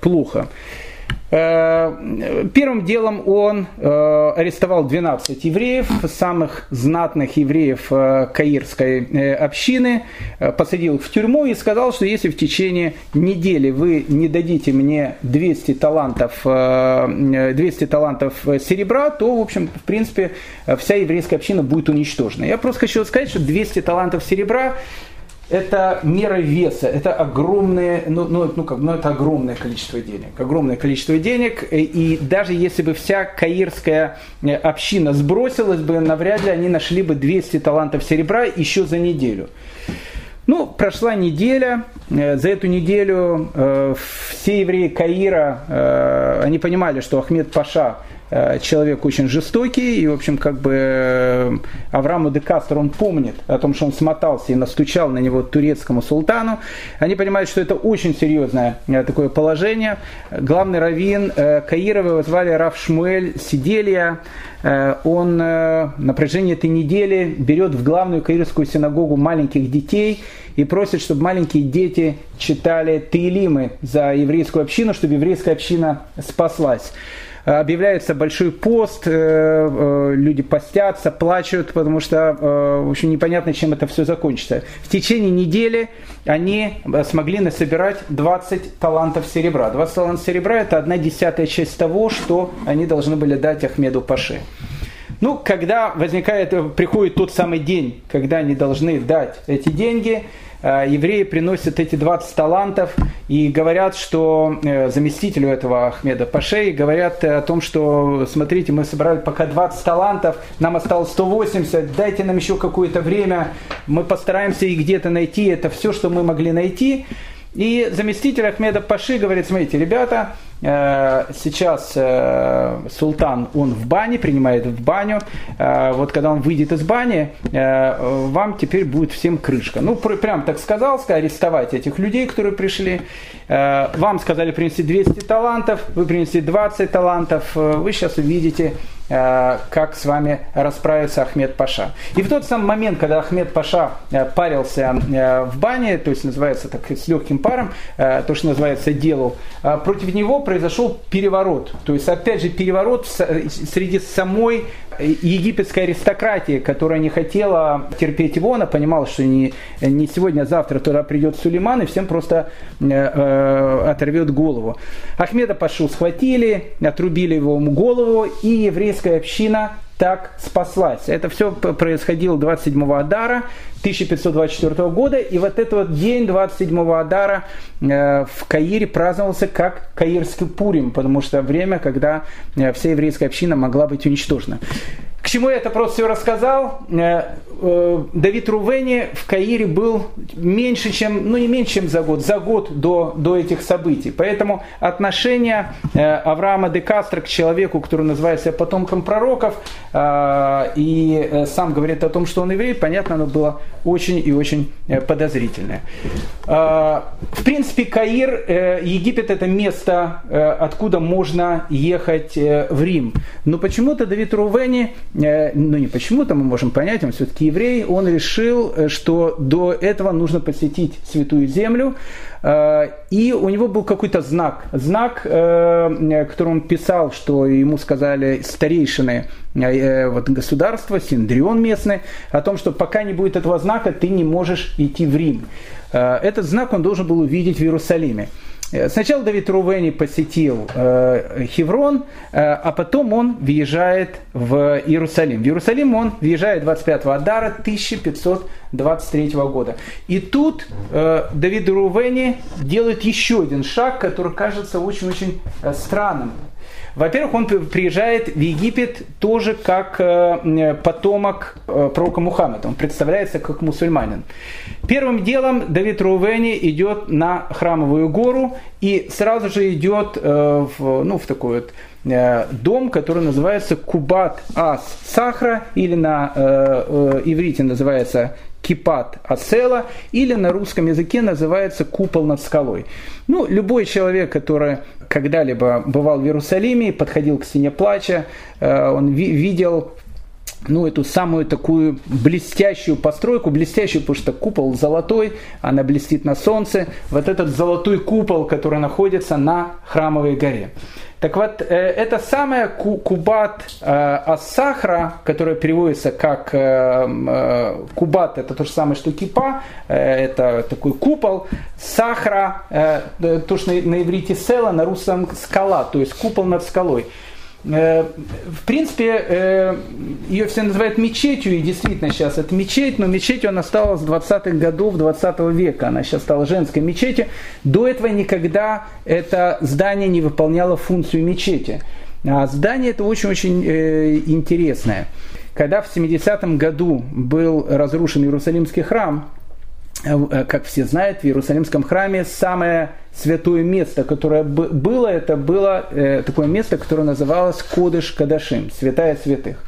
плохо. Э, первым делом он э, арестовал 12 евреев, самых знатных евреев э, каирской общины, посадил их в тюрьму и сказал, что если в течение недели вы не дадите мне 200 талантов, 200 талантов серебра, то, в общем, в принципе, вся еврейская община будет уничтожена. Я просто хочу сказать, что 200 талантов серебра это мера веса, это огромное, ну, ну, ну, как, ну, это огромное количество денег, огромное количество денег, и даже если бы вся каирская э, община сбросилась бы, навряд ли они нашли бы 200 талантов серебра еще за неделю. Ну, прошла неделя, э, за эту неделю э, все евреи Каира, они понимали, что Ахмед Паша Э, человек очень жестокий, и, в общем, как бы э, Аврааму де Кастро, он помнит о том, что он смотался и настучал на него турецкому султану. Они понимают, что это очень серьезное э, такое положение. Главный раввин Каирова его звали Раф Шмуэль Сиделия. Он на протяжении этой недели берет в главную каирскую синагогу маленьких детей и просит, чтобы маленькие дети читали Таилимы за еврейскую общину, чтобы еврейская община спаслась объявляется большой пост, э, э, люди постятся, плачут, потому что, э, в общем, непонятно, чем это все закончится. В течение недели они смогли насобирать 20 талантов серебра. 20 талантов серебра – это одна десятая часть того, что они должны были дать Ахмеду Паше. Ну, когда возникает, приходит тот самый день, когда они должны дать эти деньги, евреи приносят эти 20 талантов и говорят, что э, заместителю этого Ахмеда Пашей говорят о том, что смотрите, мы собрали пока 20 талантов, нам осталось 180, дайте нам еще какое-то время, мы постараемся их где-то найти, это все, что мы могли найти. И заместитель Ахмеда Паши говорит, смотрите, ребята, Э, сейчас э, султан, он в бане, принимает в баню. Э, вот когда он выйдет из бани, вам теперь будет всем крышка. Ну, прям так сказал, арестовать этих людей, которые пришли. Вам сказали принести 200 талантов, вы принесли 20 талантов. Вы сейчас увидите, как с вами расправится Ахмед Паша. И в тот самый момент, когда Ахмед Паша парился в бане, то есть называется так с легким паром, то, что называется делал, против него произошел переворот. То есть, опять же, переворот среди самой египетской аристократии, которая не хотела терпеть его, она понимала, что не, не сегодня, а завтра туда придет Сулейман и всем просто э, э, оторвет голову. Ахмеда Пашу схватили, отрубили его голову, и еврейская община так спаслась. Это все происходило 27 Адара 1524 года, и вот этот вот день 27 Адара э, в Каире праздновался как Каирский Пурим, потому что время, когда э, вся еврейская община могла быть уничтожена. К чему я это просто все рассказал? Э, э, Давид Рувени в Каире был меньше, чем, ну не меньше, чем за год, за год до, до этих событий. Поэтому отношение э, Авраама де Кастро к человеку, который называется потомком пророков, и сам говорит о том, что он еврей, понятно, оно было очень и очень подозрительное. В принципе, Каир, Египет это место, откуда можно ехать в Рим. Но почему-то Давид Рувени Э, ну не почему-то мы можем понять, он все-таки еврей, он решил, что до этого нужно посетить Святую Землю, и у него был какой-то знак. Знак, который он писал, что ему сказали старейшины вот, государства, Синдрион местный, о том, что пока не будет этого знака, ты не можешь идти в Рим. Этот знак он должен был увидеть в Иерусалиме. Э, сначала Давид Рувени посетил э, Хеврон, э, а потом он въезжает в Иерусалим. В Иерусалим он въезжает 25 Адара 1523 года. И тут Давид Рувени делает еще один шаг, который кажется очень-очень странным. Во-первых, он приезжает в Египет тоже как э, потомок э, пророка Мухаммеда. Он представляется как мусульманин. Первым делом Давид Рувени идет на храмовую гору и сразу же идет э, в, ну, в такой вот дом, который называется Кубат Ас Сахра, или на иврите называется Кипат Асела, или на русском языке называется Купол над скалой. Ну, любой человек, который когда-либо бывал в Иерусалиме, подходил к стене плача, э, он видел ну, эту самую такую блестящую постройку, блестящую, потому что купол золотой, она блестит на солнце, вот этот золотой купол, который находится на храмовой горе. Так вот, э, это самая кубат э, Ассахра, которая переводится как э, кубат, это то же самое, что кипа, это такой купол, сахра, то, что на иврите села, на русском скала, то есть купол над скалой. Э, в принципе, э, ее все называют мечетью, и действительно сейчас это мечеть, но мечетью она стала с 20-х годов 20 века, она сейчас стала женской мечетью. До этого никогда это здание не выполняло функцию мечети. А здание это очень-очень э, интересное. Когда в 70-м году был разрушен Иерусалимский храм, как все знают, в Иерусалимском храме самое святое место, которое было, это было э, такое место, которое называлось Кодыш Кадашим, святая святых.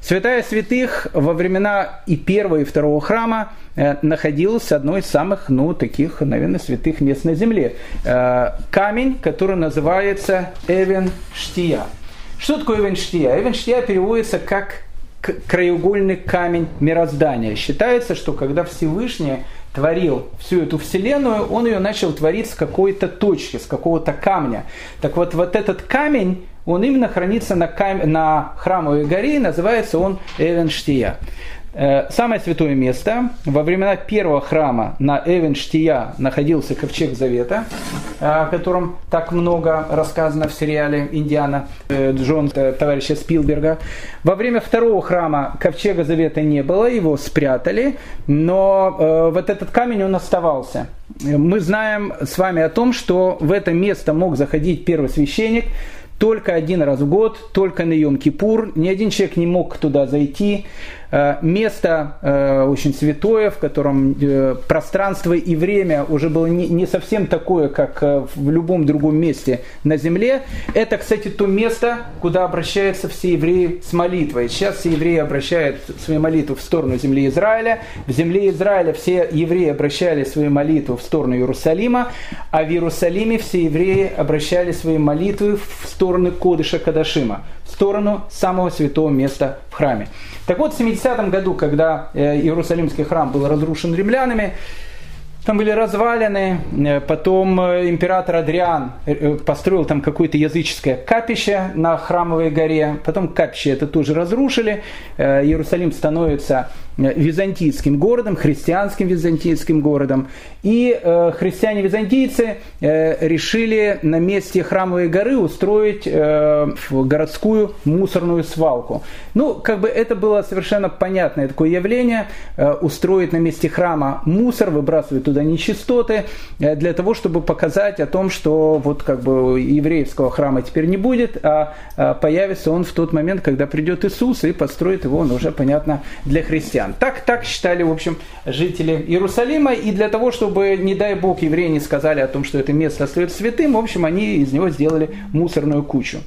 Святая святых во времена и первого, и второго храма э, находилась одной из самых, ну, таких, наверное, святых мест на земле. Камень, который называется Эвен Штия. Что такое Эвен Штия? Эвен Штия переводится как краеугольный камень мироздания. Считается, что когда Всевышний творил всю эту вселенную, он ее начал творить с какой-то точки, с какого-то камня. Так вот, вот этот камень, он именно хранится на, кам... на храмовой горе, и называется он Эвенштия. Э, самое святое место. Во времена первого храма на Эвенштия находился ковчег Завета, э, о котором так много рассказано в сериале «Индиана» э, Джон товарища Спилберга. Во время второго храма ковчега Завета не было, его спрятали, но вот этот камень он оставался. Мы знаем с вами о том, что в это место мог заходить первый священник, только один раз в год, только на Йом-Кипур. Ни один человек не мог туда зайти. Э, место э, очень святое, в котором э, пространство и время уже было не совсем такое, как в любом другом месте на земле. Это, кстати, то место, куда обращаются все евреи с молитвой. Сейчас все евреи обращают свои молитвы в сторону земли Израиля. В земле Израиля все евреи обращали свои молитвы в сторону Иерусалима, а в Иерусалиме все евреи обращали свои молитвы в сторону Кодыша Кадашима, в сторону самого святого места храме. Так вот, в 70-м году, когда э, Иерусалимский храм был разрушен римлянами, там были развалины, э, потом э, император Адриан построил там какое-то языческое капище на храмовой горе, потом капище это тоже разрушили, Иерусалим становится византийским городом, христианским византийским городом. И э, христиане-византийцы э, решили на месте храмовой горы устроить э, городскую мусорную свалку. Ну, как бы это было совершенно понятное такое явление, э, устроить на месте храма мусор, выбрасывать туда нечистоты, э, для того, чтобы показать о том, что вот как бы еврейского храма теперь не будет, а э, появится он в тот момент, когда придет Иисус и построит его, он уже, понятно, для христиан христиан. Так, так считали, в общем, жители Иерусалима. И для того, чтобы, не дай бог, евреи не сказали о том, что это место остается святым, в общем, они из него сделали мусорную кучу.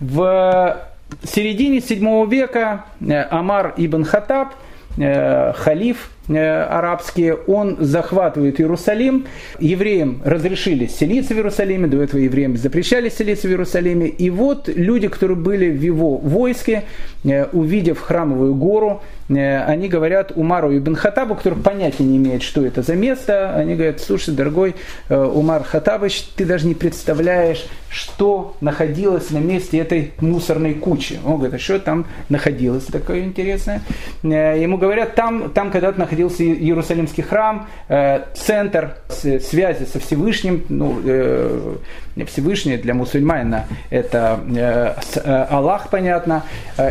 В середине 7 века э, Амар ибн Хатаб, э, халиф арабские, он захватывает Иерусалим. Евреям разрешили селиться в Иерусалиме, до этого евреям запрещали селиться в Иерусалиме. И вот люди, которые были в его войске, э, увидев храмовую гору, э, они говорят Умару ибн Хатабу, который понятия не имеет, что это за место, они говорят, слушай, дорогой Умар Хатабыч, ты даже не представляешь, что находилось на месте этой мусорной кучи. Он говорит, а что там находилось такое интересное? Э, ему говорят, там, там когда-то находился Иерусалимский храм, э, центр связи со Всевышним, ну, э, Всевышний для мусульманина это Аллах, понятно,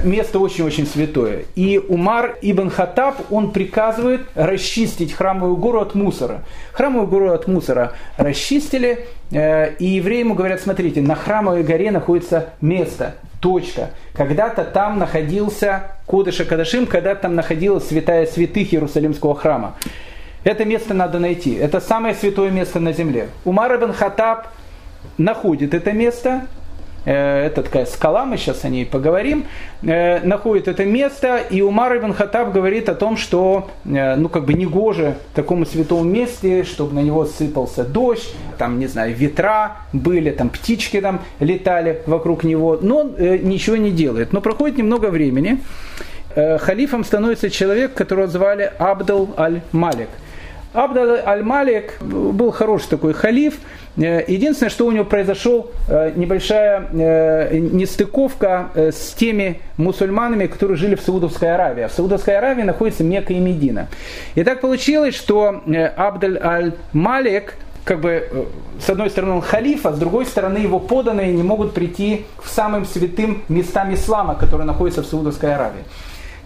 место очень-очень святое. И Умар ибн Хаттаб, он приказывает расчистить храмовую гору от мусора. Храмовую гору от мусора расчистили, и евреи ему говорят, смотрите, на храмовой горе находится место, точка. Когда-то там находился Кодыша Кадашим, когда-то там находилась святая святых Иерусалимского храма. Это место надо найти. Это самое святое место на земле. Умар ибн Хаттаб находит это место, это такая скала, мы сейчас о ней поговорим, э, находит это место, и Умар ибн Хаттаб говорит о том, что э, ну как бы негоже такому святому месте, чтобы на него сыпался дождь, там, не знаю, ветра были, там птички там летали вокруг него, но он ничего не делает. Но проходит немного времени, халифом становится человек, которого звали Абдал аль-Малик. Абдал аль-Малик был хороший такой халиф, Э, единственное, что у него произошел э, небольшая э, нестыковка с теми мусульманами, которые жили в Саудовской Аравии. А в Саудовской Аравии находится Мекка и Медина. И так получилось, что Абдаль аль-Малик, как бы, с одной стороны он халиф, а с другой стороны его поданные не могут прийти к самым святым местам ислама, которые находятся в Саудовской Аравии.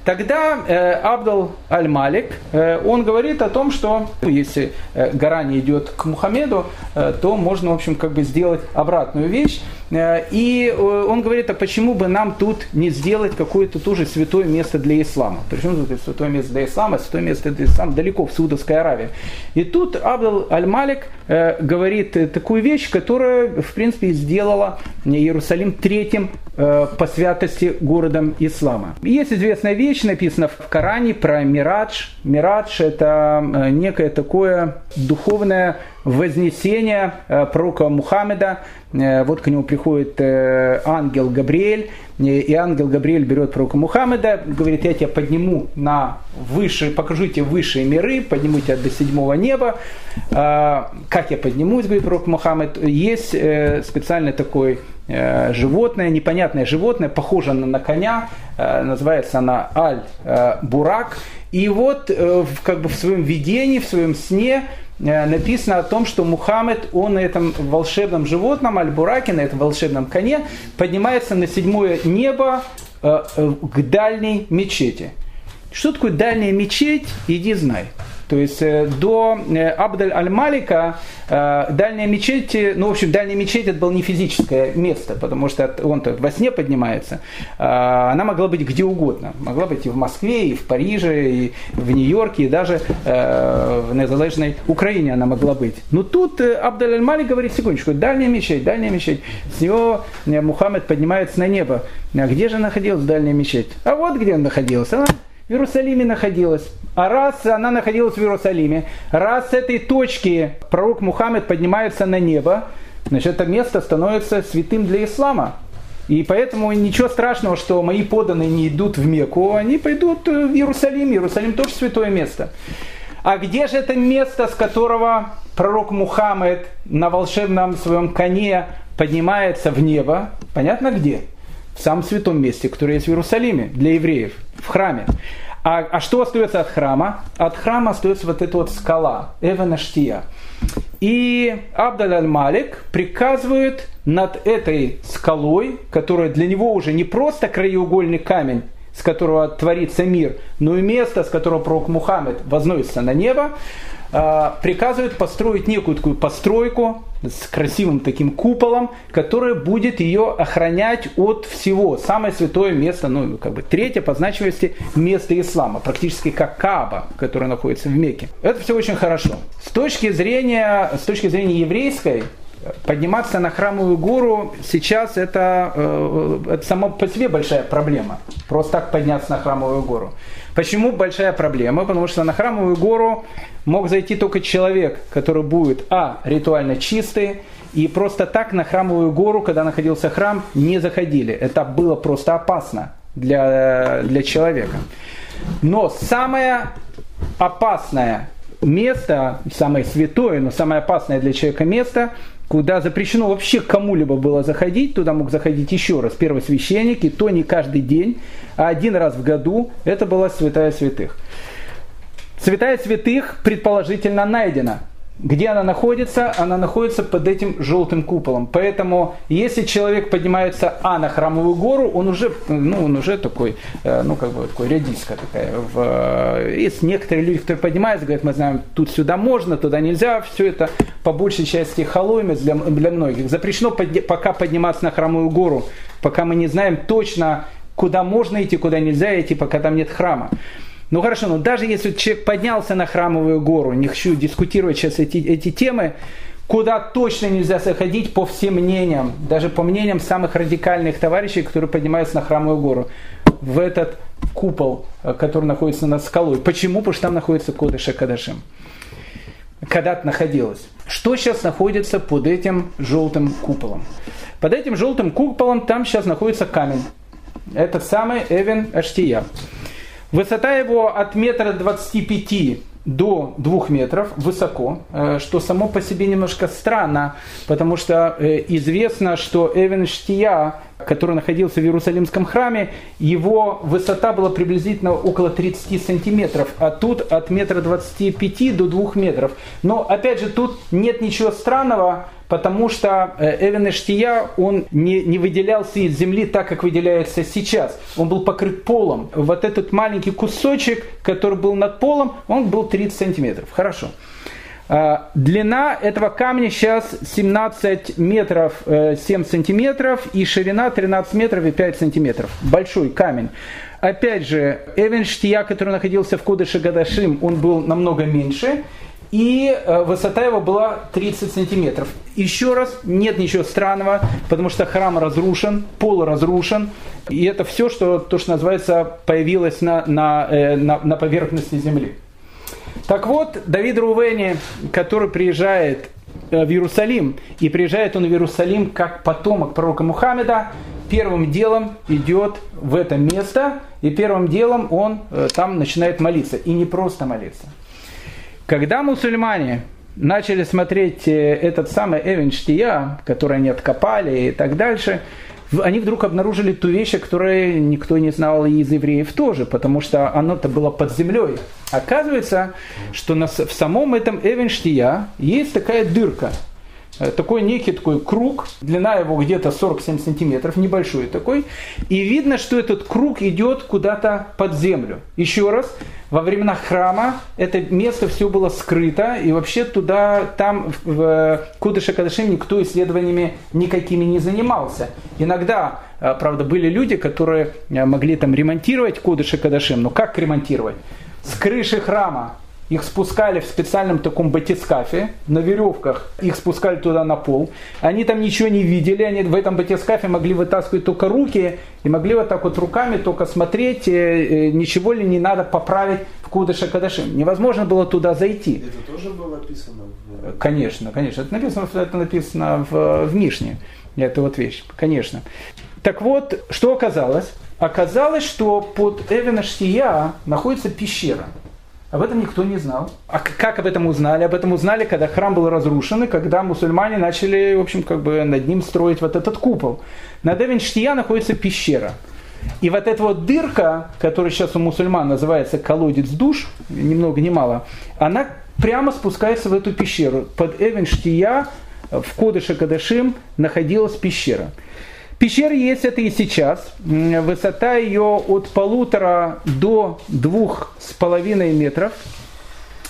Тогда э, Абдал Аль-Малик, э, он говорит о том, что ну, если э, гора не идет к Мухаммеду, э, то можно, в общем, как бы сделать обратную вещь. Э, и э, он говорит, а почему бы нам тут не сделать какое-то тоже святое место для ислама? Причем тут святое место для ислама, святое место для ислама далеко в Саудовской Аравии. И тут Абдал Аль-Малик э, говорит такую вещь, которая, в принципе, сделала Иерусалим третьим по святости городом ислама. Есть известная вещь, написана в Коране про Мирадж. Мирадж – это некое такое духовное вознесение пророка Мухаммеда. Э, вот к нему приходит ангел Габриэль, и ангел Габриэль берет пророка Мухаммеда, говорит, я тебя подниму на выше, покажу тебе высшие миры, подниму тебя до седьмого неба. Как я поднимусь, говорит пророк Мухаммед, есть специальный такой Э, животное, непонятное животное, похоже на, коня, э, называется она Аль-Бурак. И вот э, как бы в своем видении, в своем сне написано о том, что Мухаммед, он на этом волшебном животном, Аль-Бураке, на этом волшебном коне, поднимается на седьмое небо к дальней мечети. Что такое дальняя мечеть, иди знай. То есть э, до э, Абдаль Аль-Малика э, дальняя мечеть, ну, в общем, дальняя мечеть это было не физическое место, потому что он-то во сне поднимается. Она могла быть где угодно. Могла быть и в Москве, и в Париже, и в Нью-Йорке, и даже в незалежной Украине она могла быть. Но тут Абдаль Аль-Малик говорит, секундочку, дальняя мечеть, дальняя мечеть. С него Мухаммед поднимается на небо. А где же находилась дальняя мечеть? А вот где она находилась. Она в Иерусалиме находилась. А раз она находилась в Иерусалиме, раз с этой точки пророк Мухаммед поднимается на небо, значит, это место становится святым для ислама. И поэтому ничего страшного, что мои поданные не идут в Мекку, они пойдут в Иерусалим. Иерусалим тоже святое место. А где же это место, с которого пророк Мухаммед на волшебном своем коне поднимается в небо? Понятно где? В самом святом месте, которое есть в Иерусалиме для евреев, в храме. А, а что остается от храма? От храма остается вот эта вот скала, Эвенаштия. И Абдаль аль-Малик приказывает над этой скалой, которая для него уже не просто краеугольный камень, с которого творится мир, но и место, с которого пророк Мухаммед возносится на небо, приказывает построить некую такую постройку с красивым таким куполом, которая будет ее охранять от всего. Самое святое место, ну, как бы третье по значимости место ислама, практически как Каба, которая находится в Мекке. Это все очень хорошо. С точки зрения, с точки зрения еврейской, Подниматься на храмовую гору сейчас это, э, это само по себе большая проблема. Просто так подняться на храмовую гору. Почему большая проблема? Потому что на храмовую гору мог зайти только человек, который будет, а, ритуально чистый, и просто так на храмовую гору, когда находился храм, не заходили. Это было просто опасно для, для человека. Но самое опасное место, самое святое, но самое опасное для человека место, куда запрещено вообще кому-либо было заходить, туда мог заходить еще раз первосвященник, и то не каждый день, а один раз в году, это была святая святых. Святая святых предположительно найдена – где она находится? Она находится под этим желтым куполом. Поэтому, если человек поднимается а на храмовую гору, он уже, ну, он уже такой, э, ну, как бы такой редиска такая. В, э, есть некоторые люди, которые поднимаются, говорят, мы знаем, тут сюда можно, туда нельзя. Все это по большей части халуемец для, для многих. Запрещено под, пока подниматься на храмовую гору, пока мы не знаем точно, куда можно идти, куда нельзя идти, пока там нет храма. Ну хорошо, но даже если человек поднялся на храмовую гору, не хочу дискутировать сейчас эти, эти темы, куда точно нельзя заходить по всем мнениям, даже по мнениям самых радикальных товарищей, которые поднимаются на храмовую гору, в этот купол, э, который находится над скалой. Почему? Потому что там находится Кодыша Кадашим. Когда-то находилось. Что сейчас находится под этим желтым куполом? Под этим желтым куполом там сейчас находится камень. Это самый Эвен Аштия. Высота его от метра двадцати пяти до двух метров высоко, э, что само по себе немножко странно, потому что э, известно, что Эвен Штия, который находился в Иерусалимском храме, его высота была приблизительно около 30 сантиметров, а тут от метра двадцати пяти до двух метров. Но опять же тут нет ничего странного, потому что э, Эвен Эштия, он не, не выделялся из земли так, как выделяется сейчас. Он был покрыт полом. Вот этот маленький кусочек, который был над полом, он был 30 сантиметров. Хорошо. А, длина этого камня сейчас 17 метров 7 э, сантиметров и ширина 13 метров и 5 сантиметров. Большой камень. Опять же, Эвен Штия, который находился в Кудыше Гадашим, он был намного меньше и э, высота его была 30 сантиметров. Еще раз, нет ничего странного, потому что храм разрушен, пол разрушен, и это все, что, то, что называется, появилось на, на, э, на, на поверхности земли. Так вот, Давид Рувени, который приезжает э, в Иерусалим, и приезжает он в Иерусалим как потомок пророка Мухаммеда, первым делом идет в это место, и первым делом он там начинает молиться. И не просто молиться – когда мусульмане начали смотреть э, этот самый Эвенштия, который они откопали и так дальше, они вдруг обнаружили ту вещь, которую никто не знал и из евреев тоже, потому что оно-то было под землей. Оказывается, что в самом этом Эвенштия есть такая дырка, Э, такой некий такой круг, длина его где-то 47 сантиметров, небольшой такой, и видно, что этот круг идет куда-то под землю. Еще раз, во времена храма это место все было скрыто, и вообще туда, там, в Кудыше Кадышим никто исследованиями никакими не занимался. Иногда, э, правда, были люди, которые э, могли там ремонтировать Кудыше Кадышим, но как ремонтировать? С крыши храма их спускали в специальном таком батискафе, на веревках, их спускали туда на пол. Они там ничего не видели, они в этом батискафе могли вытаскивать только руки и могли вот так вот руками только смотреть, э, э, ничего ли не надо поправить в Кудыша Кадашим. Невозможно было туда зайти. Это тоже было написано? В... Конечно, конечно. Это написано, это написано в, в Мишне. Это вот вещь, конечно. Так вот, что оказалось? Оказалось, что под Эвенаштия находится пещера – об этом никто не знал. А как об этом узнали? Об этом узнали, когда храм был разрушен, и когда мусульмане начали, в общем, как бы над ним строить вот этот купол. Над Эвенштия находится пещера. И вот эта вот дырка, которая сейчас у мусульман называется колодец душ, ни много ни мало, она прямо спускается в эту пещеру. Под Эвенштия в Кодыше Кадашим находилась пещера. Пещера есть это и сейчас. Высота ее от полутора до двух с половиной метров.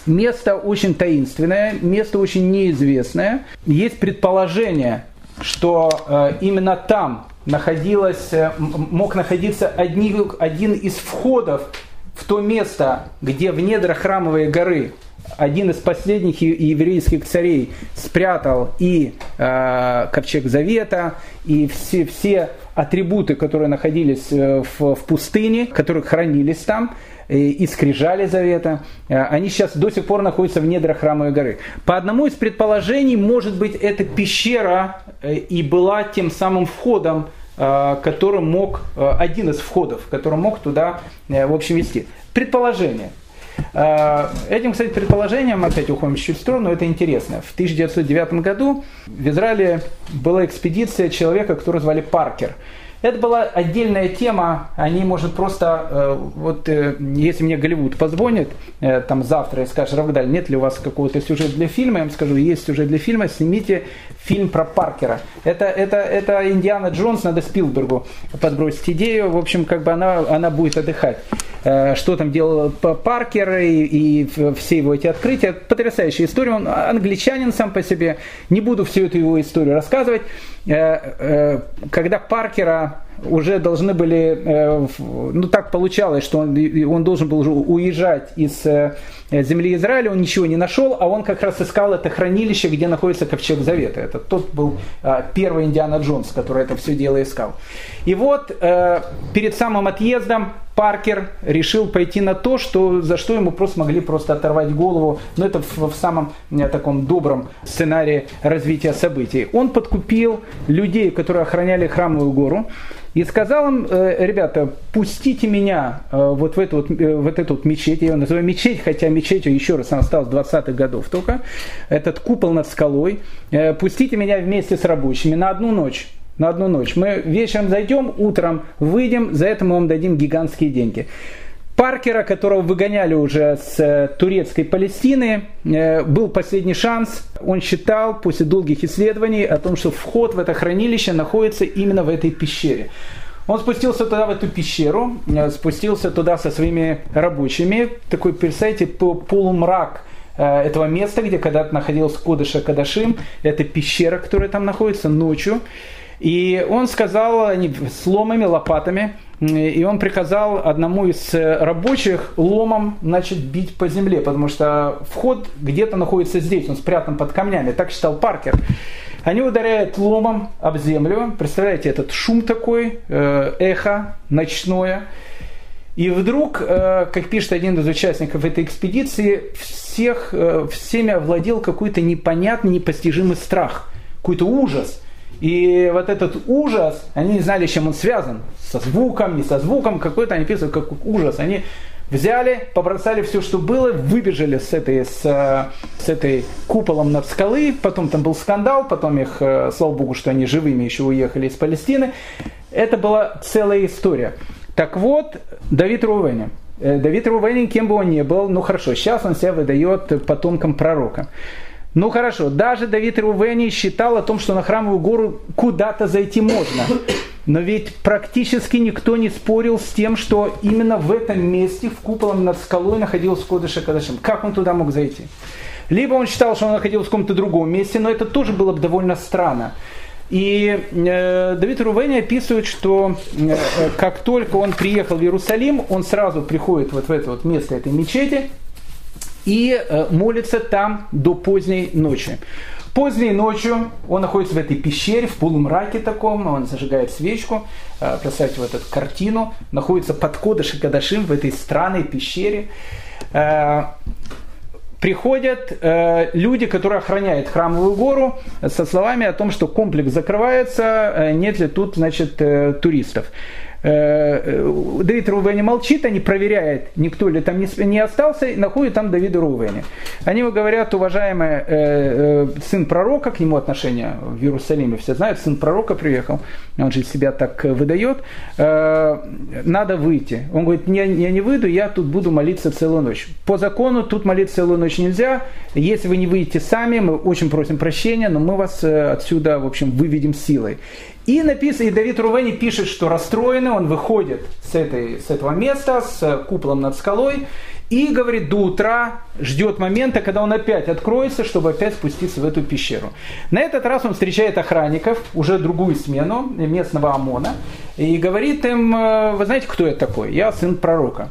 Место очень таинственное, место очень неизвестное. Есть предположение, что э, именно там находилось, э, мог находиться одни, один из входов в то место, где в недрах храмовой горы один из последних еврейских царей спрятал и э, ковчег завета, и все, все атрибуты, которые находились э, в, в пустыне, которые хранились там, э, и скрижали завета, э, они сейчас до сих пор находятся в недрах храмовой горы. По одному из предположений, может быть, эта пещера и была тем самым входом, который мог, один из входов, который мог туда, в общем, вести. Предположение. Этим, кстати, предположением, опять уходим чуть в сторону, это интересно. В 1909 году в Израиле была экспедиция человека, которого звали Паркер. Это была отдельная тема, они, может, просто, э, вот э, если мне Голливуд позвонит э, там завтра и скажет, Равгдаль, нет ли у вас какого-то сюжета для фильма, я им скажу, есть сюжет для фильма, снимите фильм про Паркера. Это, это, это Индиана Джонс, надо Спилбергу подбросить идею, в общем, как бы она, она будет отдыхать. Что там делал Паркер и, и все его эти открытия. Потрясающая история. Он англичанин сам по себе. Не буду всю эту его историю рассказывать. Когда Паркера уже должны были, э, ну так получалось, что он, он должен был уезжать из э, земли Израиля, он ничего не нашел, а он как раз искал это хранилище, где находится ковчег Завета. Это тот был э, первый Индиана Джонс, который это все дело искал. И вот перед самым отъездом Паркер решил пойти на то, что, за что ему просто могли просто оторвать голову. Но это в, в самом не, таком добром сценарии развития событий. Он подкупил людей, которые охраняли храмовую гору, и сказал им, э, ребята, пустите меня э, вот в эту вот, э, вот эту вот мечеть, я ее называю мечеть, хотя мечетью, еще раз, она стала 20-х годов только, этот купол над скалой, пустите меня вместе с рабочими на одну ночь на одну ночь. Мы вечером зайдем, утром выйдем, за это мы вам дадим гигантские деньги. Паркера, которого выгоняли уже с э, турецкой Палестины, э, был последний шанс. Он считал после долгих исследований о том, что вход в это хранилище находится именно в этой пещере. Он спустился туда, в эту пещеру, э, спустился туда со своими рабочими. Такой, представьте, полумрак этого места, где когда-то находился Кодыша Кадашим. Это пещера, которая там находится ночью. И он сказал они, сломами, лопатами, и он приказал одному из рабочих ломом значит, бить по земле, потому что вход где-то находится здесь, он спрятан под камнями, так считал Паркер. Они ударяют ломом об землю, представляете, этот шум такой, э, эхо ночное. И вдруг, э, как пишет один из участников этой экспедиции, всех, э, всеми овладел какой-то непонятный, непостижимый страх, какой-то ужас – и вот этот ужас, они не знали, с чем он связан. Со звуком, не со звуком, какой-то они писают как ужас. Они взяли, побросали все, что было, выбежали с этой, с, с этой куполом над скалы, потом там был скандал, потом их, э, слава богу, что они живыми еще уехали из Палестины. Это была целая история. Так вот, Давид Рувени. Э, Давид Рувени, кем бы он ни был, ну хорошо, сейчас он себя выдает потомком пророка. Ну хорошо, даже Давид Рувени считал о том, что на храмовую гору куда-то зайти можно. Но ведь практически никто не спорил с тем, что именно в этом месте, в куполом над скалой, находился Кодыша Кадашим. Как он туда мог зайти? Либо он считал, что он находился в каком-то другом месте, но это тоже было бы довольно странно. И э, Давид Рувени описывает, что э, как только он приехал в Иерусалим, он сразу приходит вот в это вот место этой мечети, и э, молится там до поздней ночи. Поздней ночью он находится в этой пещере, в полумраке таком, он зажигает свечку, э, представьте вот эту картину, находится под Кодыш и Кадашим в этой странной пещере. Э, приходят люди, которые охраняют храмовую гору, со словами о том, что комплекс закрывается, нет ли тут, значит, туристов. Э, э, Давид Рувени молчит, они проверяют, никто ли там не остался, и находят там Давида Рувени. Они ему говорят, уважаемый э, сын пророка, к нему отношения в Иерусалиме все знают, сын пророка приехал, он же себя так выдает, надо выйти. Он говорит, я, я не выйду, я тут буду молиться целую ночь. По закону тут молиться целую ночь нельзя, если вы не выйдете сами, мы очень просим прощения, но мы вас отсюда, в общем, выведем силой. И написано, и Давид Рувени пишет, что расстроенный, он выходит с, этой, с этого места, с куполом над скалой, и, говорит, до утра ждет момента, когда он опять откроется, чтобы опять спуститься в эту пещеру. На этот раз он встречает охранников, уже другую смену, местного ОМОНа, и говорит им, «Э, вы знаете, кто я такой? Я сын пророка.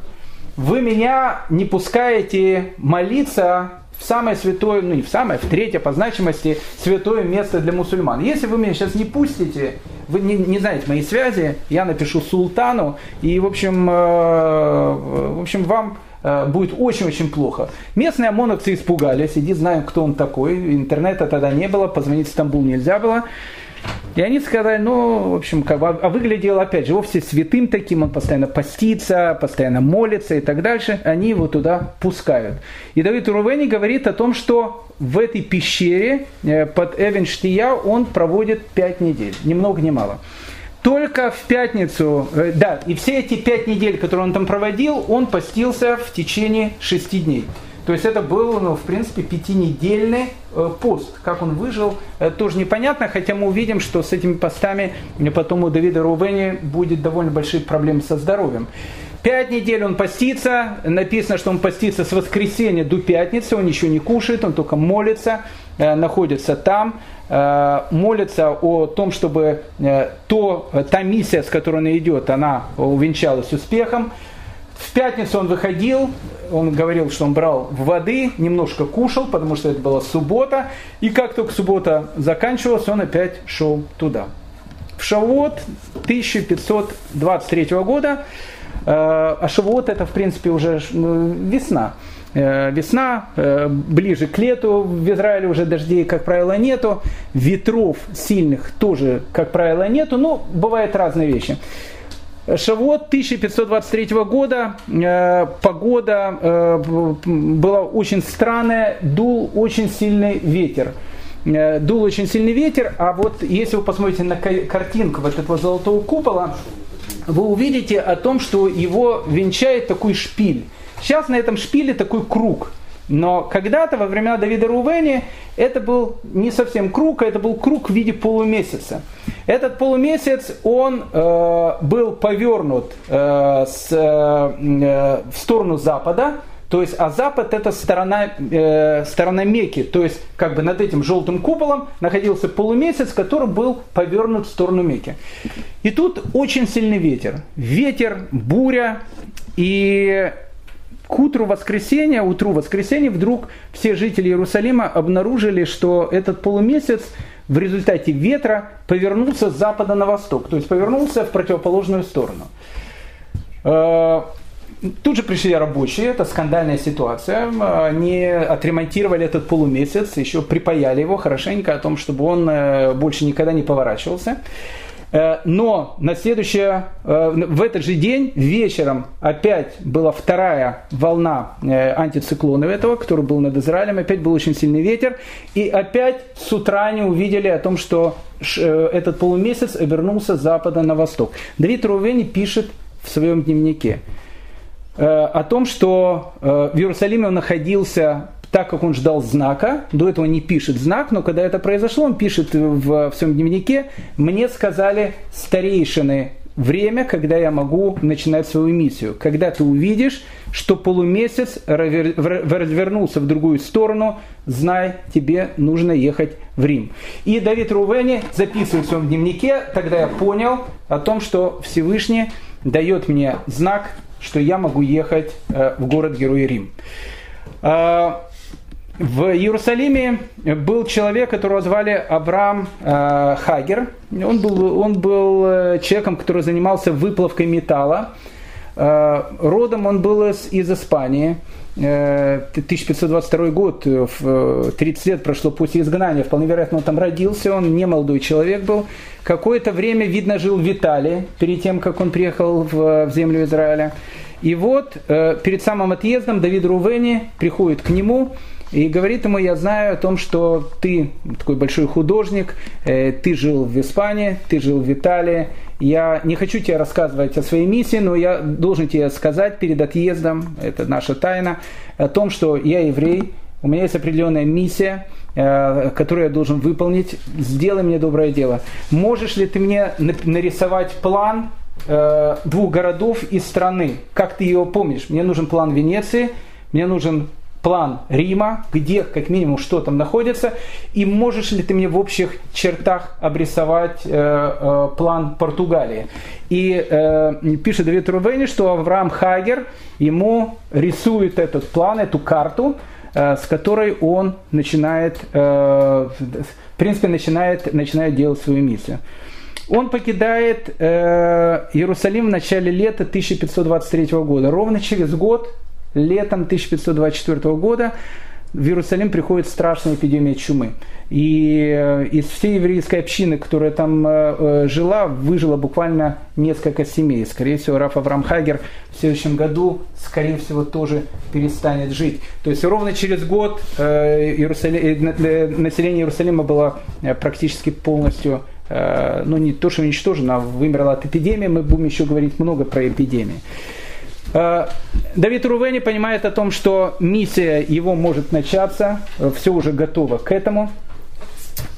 вы меня не пускаете молиться в самое святое, ну не в самое, в третье по значимости святое место для мусульман. Если вы меня сейчас не пустите, вы не, не знаете мои связи, я напишу султану, и в общем, э, в общем вам э, будет очень-очень плохо. Местные ОМОНовцы испугались, иди знаем, кто он такой, интернета тогда не было, позвонить в Стамбул нельзя было. И они сказали, ну, в общем, как бы, а выглядел, опять же, вовсе святым таким, он постоянно постится, постоянно молится и так дальше. Они его туда пускают. И Давид Урувени говорит о том, что в этой пещере э, под Эвенштия он проводит пять недель, ни много ни мало. Только в пятницу, э, да, и все эти пять недель, которые он там проводил, он постился в течение шести дней. То есть это был, ну, в принципе, пятинедельный э, пост. Как он выжил, э, тоже непонятно, хотя мы увидим, что с этими постами потом у Давида Рувени будет довольно большие проблемы со здоровьем. Пять недель он постится, написано, что он постится с воскресенья до пятницы, он еще не кушает, он только молится, э, находится там, молится о том, чтобы то, та миссия, с которой он идет, она увенчалась успехом. В пятницу он выходил, он говорил, что он брал воды, немножко кушал, потому что это была суббота. И как только суббота заканчивалась, он опять шел туда. В Шавуот 1523 года, э, а Шавуот это в принципе уже ну, весна. Э, весна, э, ближе к лету, в Израиле уже дождей, как правило, нету, ветров сильных тоже, как правило, нету, но бывают разные вещи. Шавот 1523 года, э, погода э, была очень странная, дул очень сильный ветер. Э, дул очень сильный ветер, а вот если вы посмотрите на картинку вот этого золотого купола, вы увидите о том, что его венчает такой шпиль. Сейчас на этом шпиле такой круг – но когда-то, во времена Давида Рувени, это был не совсем круг, а это был круг в виде полумесяца. Этот полумесяц, он э, был повернут э, с, э, в сторону запада, то есть, а запад это сторона, э, сторона Мекки, то есть, как бы над этим желтым куполом находился полумесяц, который был повернут в сторону Мекки. И тут очень сильный ветер. Ветер, буря, и к утру воскресенья, утру воскресенья вдруг все жители Иерусалима обнаружили, что этот полумесяц в результате ветра повернулся с запада на восток, то есть повернулся в противоположную сторону. Э, тут же пришли рабочие, это скандальная ситуация. Они отремонтировали этот полумесяц, еще припаяли его хорошенько о том, чтобы он э, больше никогда не поворачивался. Э, но на следующее, э, в этот же день вечером опять была вторая волна э, антициклона этого, который был над Израилем, опять был очень сильный ветер, и опять с утра они увидели о том, что этот полумесяц обернулся с запада на восток. Давид Рувени пишет в своем дневнике о том, что в Иерусалиме он находился так как он ждал знака, до этого не пишет знак, но когда это произошло, он пишет в, в своем дневнике, мне сказали старейшины время, когда я могу начинать свою миссию. Когда ты увидишь, что полумесяц развернулся в другую сторону, знай, тебе нужно ехать в Рим. И Давид Рувени записывает в своем дневнике, тогда я понял о том, что Всевышний дает мне знак, что я могу ехать э, в город-герой Рим. В Иерусалиме был человек, которого звали Абрам э, Хагер. Он был, он был э, человеком, который занимался выплавкой металла. Э, родом он был из, из Испании. 1522 э, год, 30 лет прошло после изгнания, вполне вероятно, он там родился, он не молодой человек был. Какое-то время, видно, жил в Италии, перед тем, как он приехал в, в землю Израиля. И вот перед самым отъездом Давид Рувени приходит к нему и говорит ему, я знаю о том, что ты такой большой художник, э, ты жил в Испании, ты жил в Италии. Я не хочу тебе рассказывать о своей миссии, но я должен тебе сказать перед отъездом, это наша тайна, о том, что я еврей, у меня есть определенная миссия, э, которую я должен выполнить. Сделай мне доброе дело. Можешь ли ты мне нарисовать план э, двух городов и страны? Как ты его помнишь? Мне нужен план Венеции, мне нужен план Рима, где как минимум что там находится, и можешь ли ты мне в общих чертах обрисовать э, э, план Португалии. И э, пишет Давид Рувени, что Авраам Хагер ему рисует этот план, эту карту, э, с которой он начинает, э, в принципе, начинает, начинает делать свою миссию. Он покидает э, Иерусалим в начале лета 1523 года. Ровно через год летом 1524 года в Иерусалим приходит страшная эпидемия чумы. И э, из всей еврейской общины, которая там э, э, жила, выжило буквально несколько семей. Скорее всего, Раф Авраам Хагер в следующем году, скорее всего, тоже перестанет жить. То есть ровно через год Иерусалим, население Иерусалима было практически полностью ну не то, что уничтожено, а вымерло от эпидемии. Мы будем еще говорить много про эпидемии. Э, Давид Рувени понимает о том, что миссия его может начаться, э, все уже готово к этому.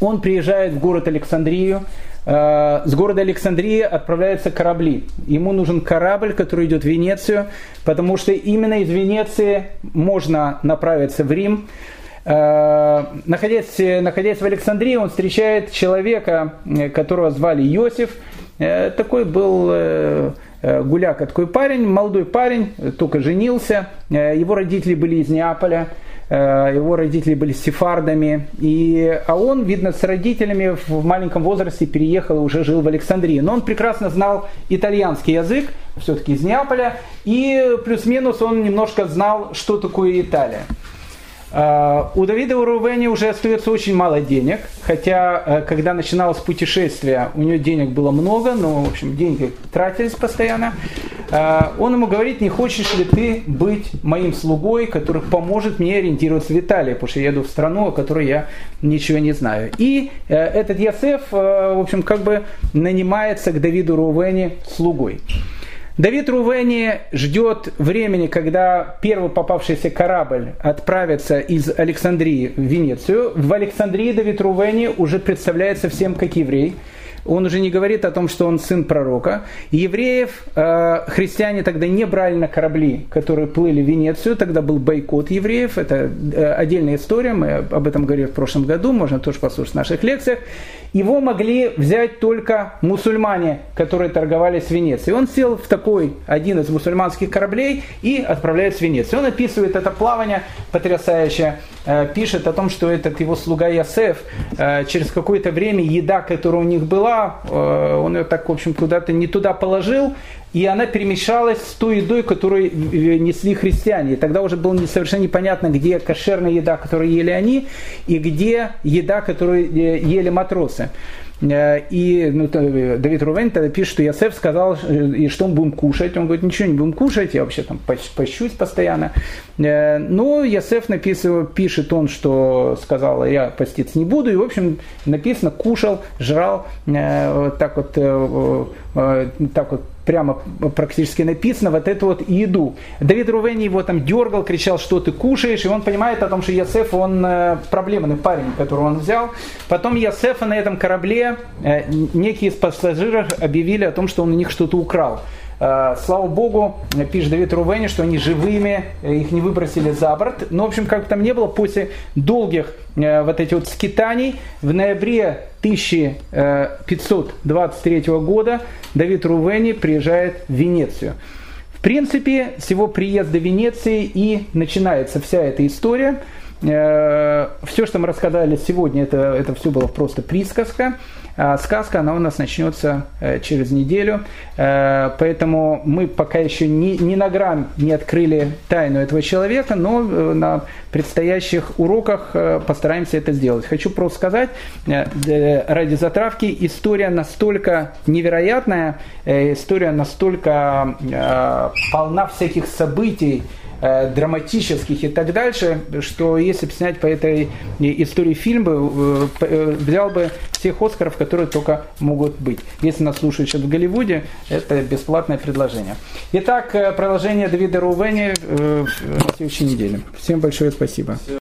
Он приезжает в город Александрию, э, с города Александрии отправляются корабли. Ему нужен корабль, который идет в Венецию, потому что именно из Венеции можно направиться в Рим. Находясь, находясь в Александрии, он встречает человека, которого звали Иосиф. Такой был Гуляка такой парень, молодой парень, только женился. Э, его родители были из Неаполя, э, его родители были сефардами. И, а он, видно, с родителями в маленьком возрасте переехал и уже жил в Александрии. Но он прекрасно знал итальянский язык, все-таки из Неаполя. И плюс-минус он немножко знал, что такое Италия. А, у Давида Урувени уже остается очень мало денег, хотя э, когда начиналось путешествие, у него денег было много, но, в общем, деньги тратились постоянно. А, он ему говорит, не хочешь ли ты быть моим слугой, который поможет мне ориентироваться в Италии, потому что я еду в страну, о которой я ничего не знаю. И э, этот Ясеф, э, в общем, как бы нанимается к Давиду Рувени слугой. Давид Рувени ждет времени, когда первый попавшийся корабль отправится из Александрии в Венецию. В Александрии Давид Рувени уже представляется всем как еврей он уже не говорит о том, что он сын пророка. Евреев, э, христиане тогда не брали на корабли, которые плыли в Венецию, тогда был бойкот евреев, это э, отдельная история, мы об этом говорили в прошлом году, можно тоже послушать в наших лекциях. Его могли взять только мусульмане, которые торговали с Венецией. Он сел в такой, один из мусульманских кораблей и отправляется в Венецию. Он описывает это плавание потрясающее, э, пишет о том, что этот его слуга Ясеф э, через какое-то время еда, которая у них была, была, э, он ее так, в общем, куда-то не туда положил, и она перемешалась с той едой, которую э, несли христиане. И тогда уже было совершенно непонятно, где кошерная еда, которую ели они, и где еда, которую э, ели матросы. И ну, Давид Рувен тогда пишет, что Ясеф сказал, и что мы будем кушать. Он говорит, ничего не будем кушать, я вообще там пощусь постоянно. Но Ясеф написывает, пишет он, что сказал, я поститься не буду. И, в общем, написано, кушал, жрал, так вот, так вот прямо практически написано, вот эту вот еду. Давид Рувени его там дергал, кричал, что ты кушаешь, и он понимает о том, что Ясеф, он э, проблемный парень, которого он взял. Потом Ясефа на этом корабле, э, некие из пассажиров объявили о том, что он у них что-то украл. Э, слава Богу, пишет Давид Рувени, что они живыми, их не выбросили за борт. Но, в общем, как бы там не было, после долгих вот этих вот скитаний, в ноябре 1523 года Давид Рувени приезжает в Венецию. В принципе, с его приезда в Венеции и начинается вся эта история – Э, все, что мы рассказали сегодня, это, это все было просто присказка. А сказка, она у нас начнется э, через неделю. Э, поэтому мы пока еще ни, ни на грамм не открыли тайну этого человека, но на предстоящих уроках постараемся это сделать. Хочу просто сказать, ради затравки, история настолько невероятная, история настолько полна всяких событий, Э, драматических и так дальше, что если бы снять по этой истории фильм, бы, э, э, взял бы всех Оскаров, которые только могут быть. Если нас слушают сейчас в Голливуде, это бесплатное предложение. Итак, продолжение Давида Рувени на следующей неделе. Всем большое спасибо.